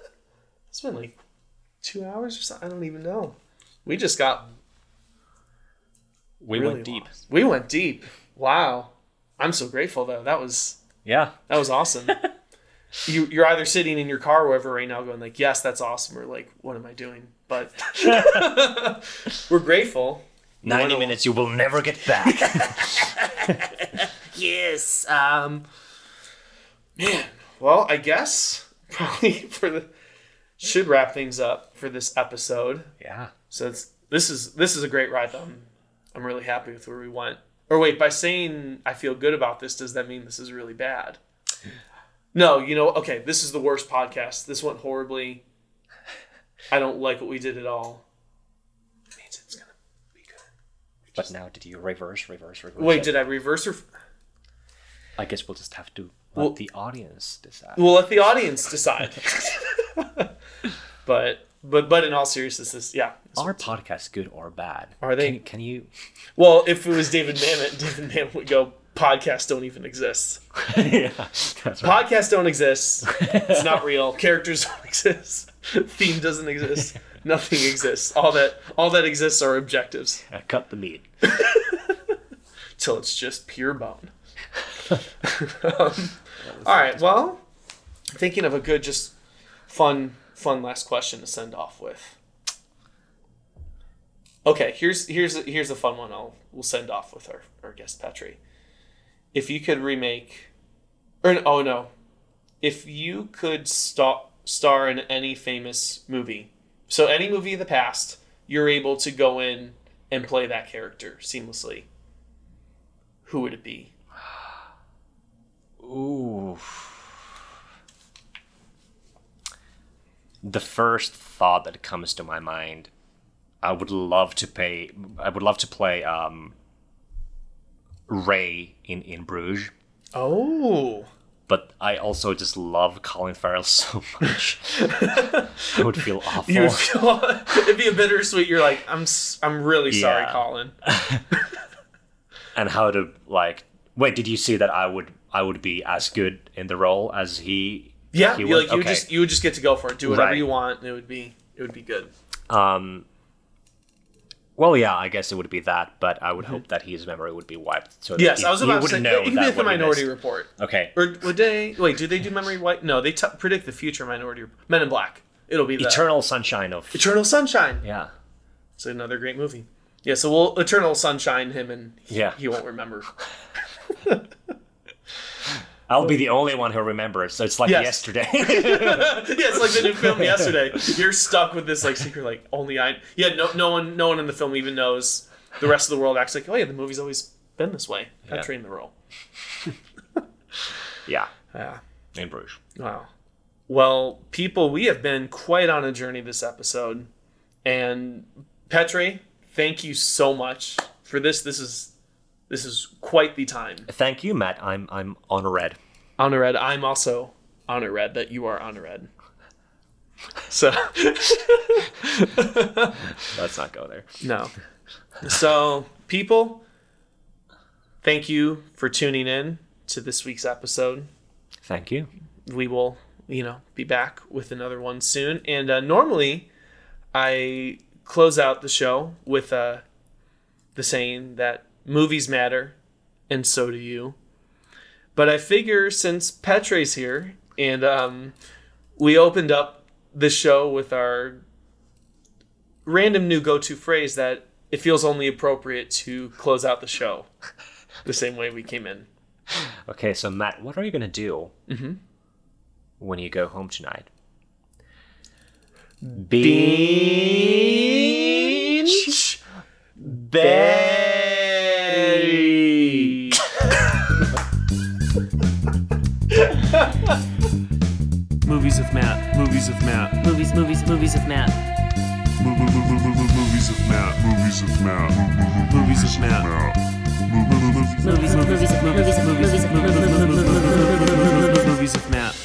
it's been like two hours or something. I don't even know. We just got We really went deep. lost. We went deep. Wow, I'm so grateful though. That was Yeah. that was awesome. you you're either sitting in your car or wherever right now, going like, "Yes, that's awesome," or like, "What am I doing?" But we're grateful. 90 wanna- minutes you will never get back. Yes. Um. Man. Well, I guess probably for the should wrap things up for this episode. yeah. So it's this is this is a great ride. Though. I'm I'm really happy with where we went. Or wait, by saying I feel good about this, does that mean this is really bad? No, you know, okay, this is the worst podcast. This went horribly. I don't like what we did at all. It means it's gonna be good. But now did you reverse, reverse, reverse? Wait, it? did I reverse or? I guess we'll just have to let Well- the audience decide. We'll let the audience decide. but but but in all seriousness, this yeah. Are podcasts good or bad? Are they? Can, can you? Well, if it was David Mamet, David Mamet would go. Podcasts don't even exist. yeah, that's right. Podcasts don't exist. It's not real. Characters don't exist. Theme doesn't exist. Nothing exists. All that all that exists are objectives. Cut the meat. Till it's just pure bone. Um, all right. Well, thinking of a good, just fun, fun last question to send off with. Okay, here's here's here's a fun one. I'll we'll send off with our, our guest Petteri. If you could remake, or oh no, if you could star star in any famous movie, so any movie of the past, you're able to go in and play that character seamlessly. Who would it be? Ooh. The first thought that comes to my mind, I would love to pay. I would love to play um, Ray in in Bruges, Oh, but I also just love Colin Farrell so much. I would feel awful. you would feel it'd be a bittersweet. You're like, I'm I'm really sorry, Yeah. Colin. and how to like. Wait, did you see that I would I would be as good in the role as he? Yeah, he you would? like you would Okay. just you would just get to go for it. Do whatever Right. you want, and it would be it would be good. Um. Well, yeah, I guess it would be that, but I would hope that his memory would be wiped. So Yes, he, I was about to say know it could be like the Minority. Report. Okay. Or would they wait? Do they do Memory wipe? No, they t- predict the future Minority Men in Black. It'll be the Eternal Sunshine of Eternal Sunshine. yeah. It's another great movie. Yeah, so we'll Eternal Sunshine him, and he, Yeah. he won't remember. I'll be the only one who remembers. So it's like Yes. yesterday. yeah, it's like the new film yesterday. You're stuck with this like secret, like only I. Yeah, no, no one, no one in the film even knows. The rest of the world acts like, oh yeah, the movie's always been this way. I Yeah. trained the role. yeah, Yeah. in Bruges. Wow. Well, people, we have been quite on a journey this episode, and Petteri, thank you so much for this. This is this is quite the time. Thank you, Matt. I'm I'm honored. Honored. I'm also honored that you are honored. So Let's not go there. no. So people, thank you for tuning in to this week's episode. Thank you. we will, you know, be back with another one soon. And uh, normally, I close out the show with uh, the saying that movies matter, and so do you. But I figure since Petteri's here, and um, we opened up the show with our random new go-to phrase, that it feels only appropriate to close out the show the same way we came in. Okay, so Matt, what are you gonna do when you go home tonight? Beach Betty. movies of Matt. Movies of Matt. Movies, movies, movies of Matt. Movies of Matt. Movies of Matt. Movies of Matt. Movies, movies, movies, movies, movies, movies, movies of Matt.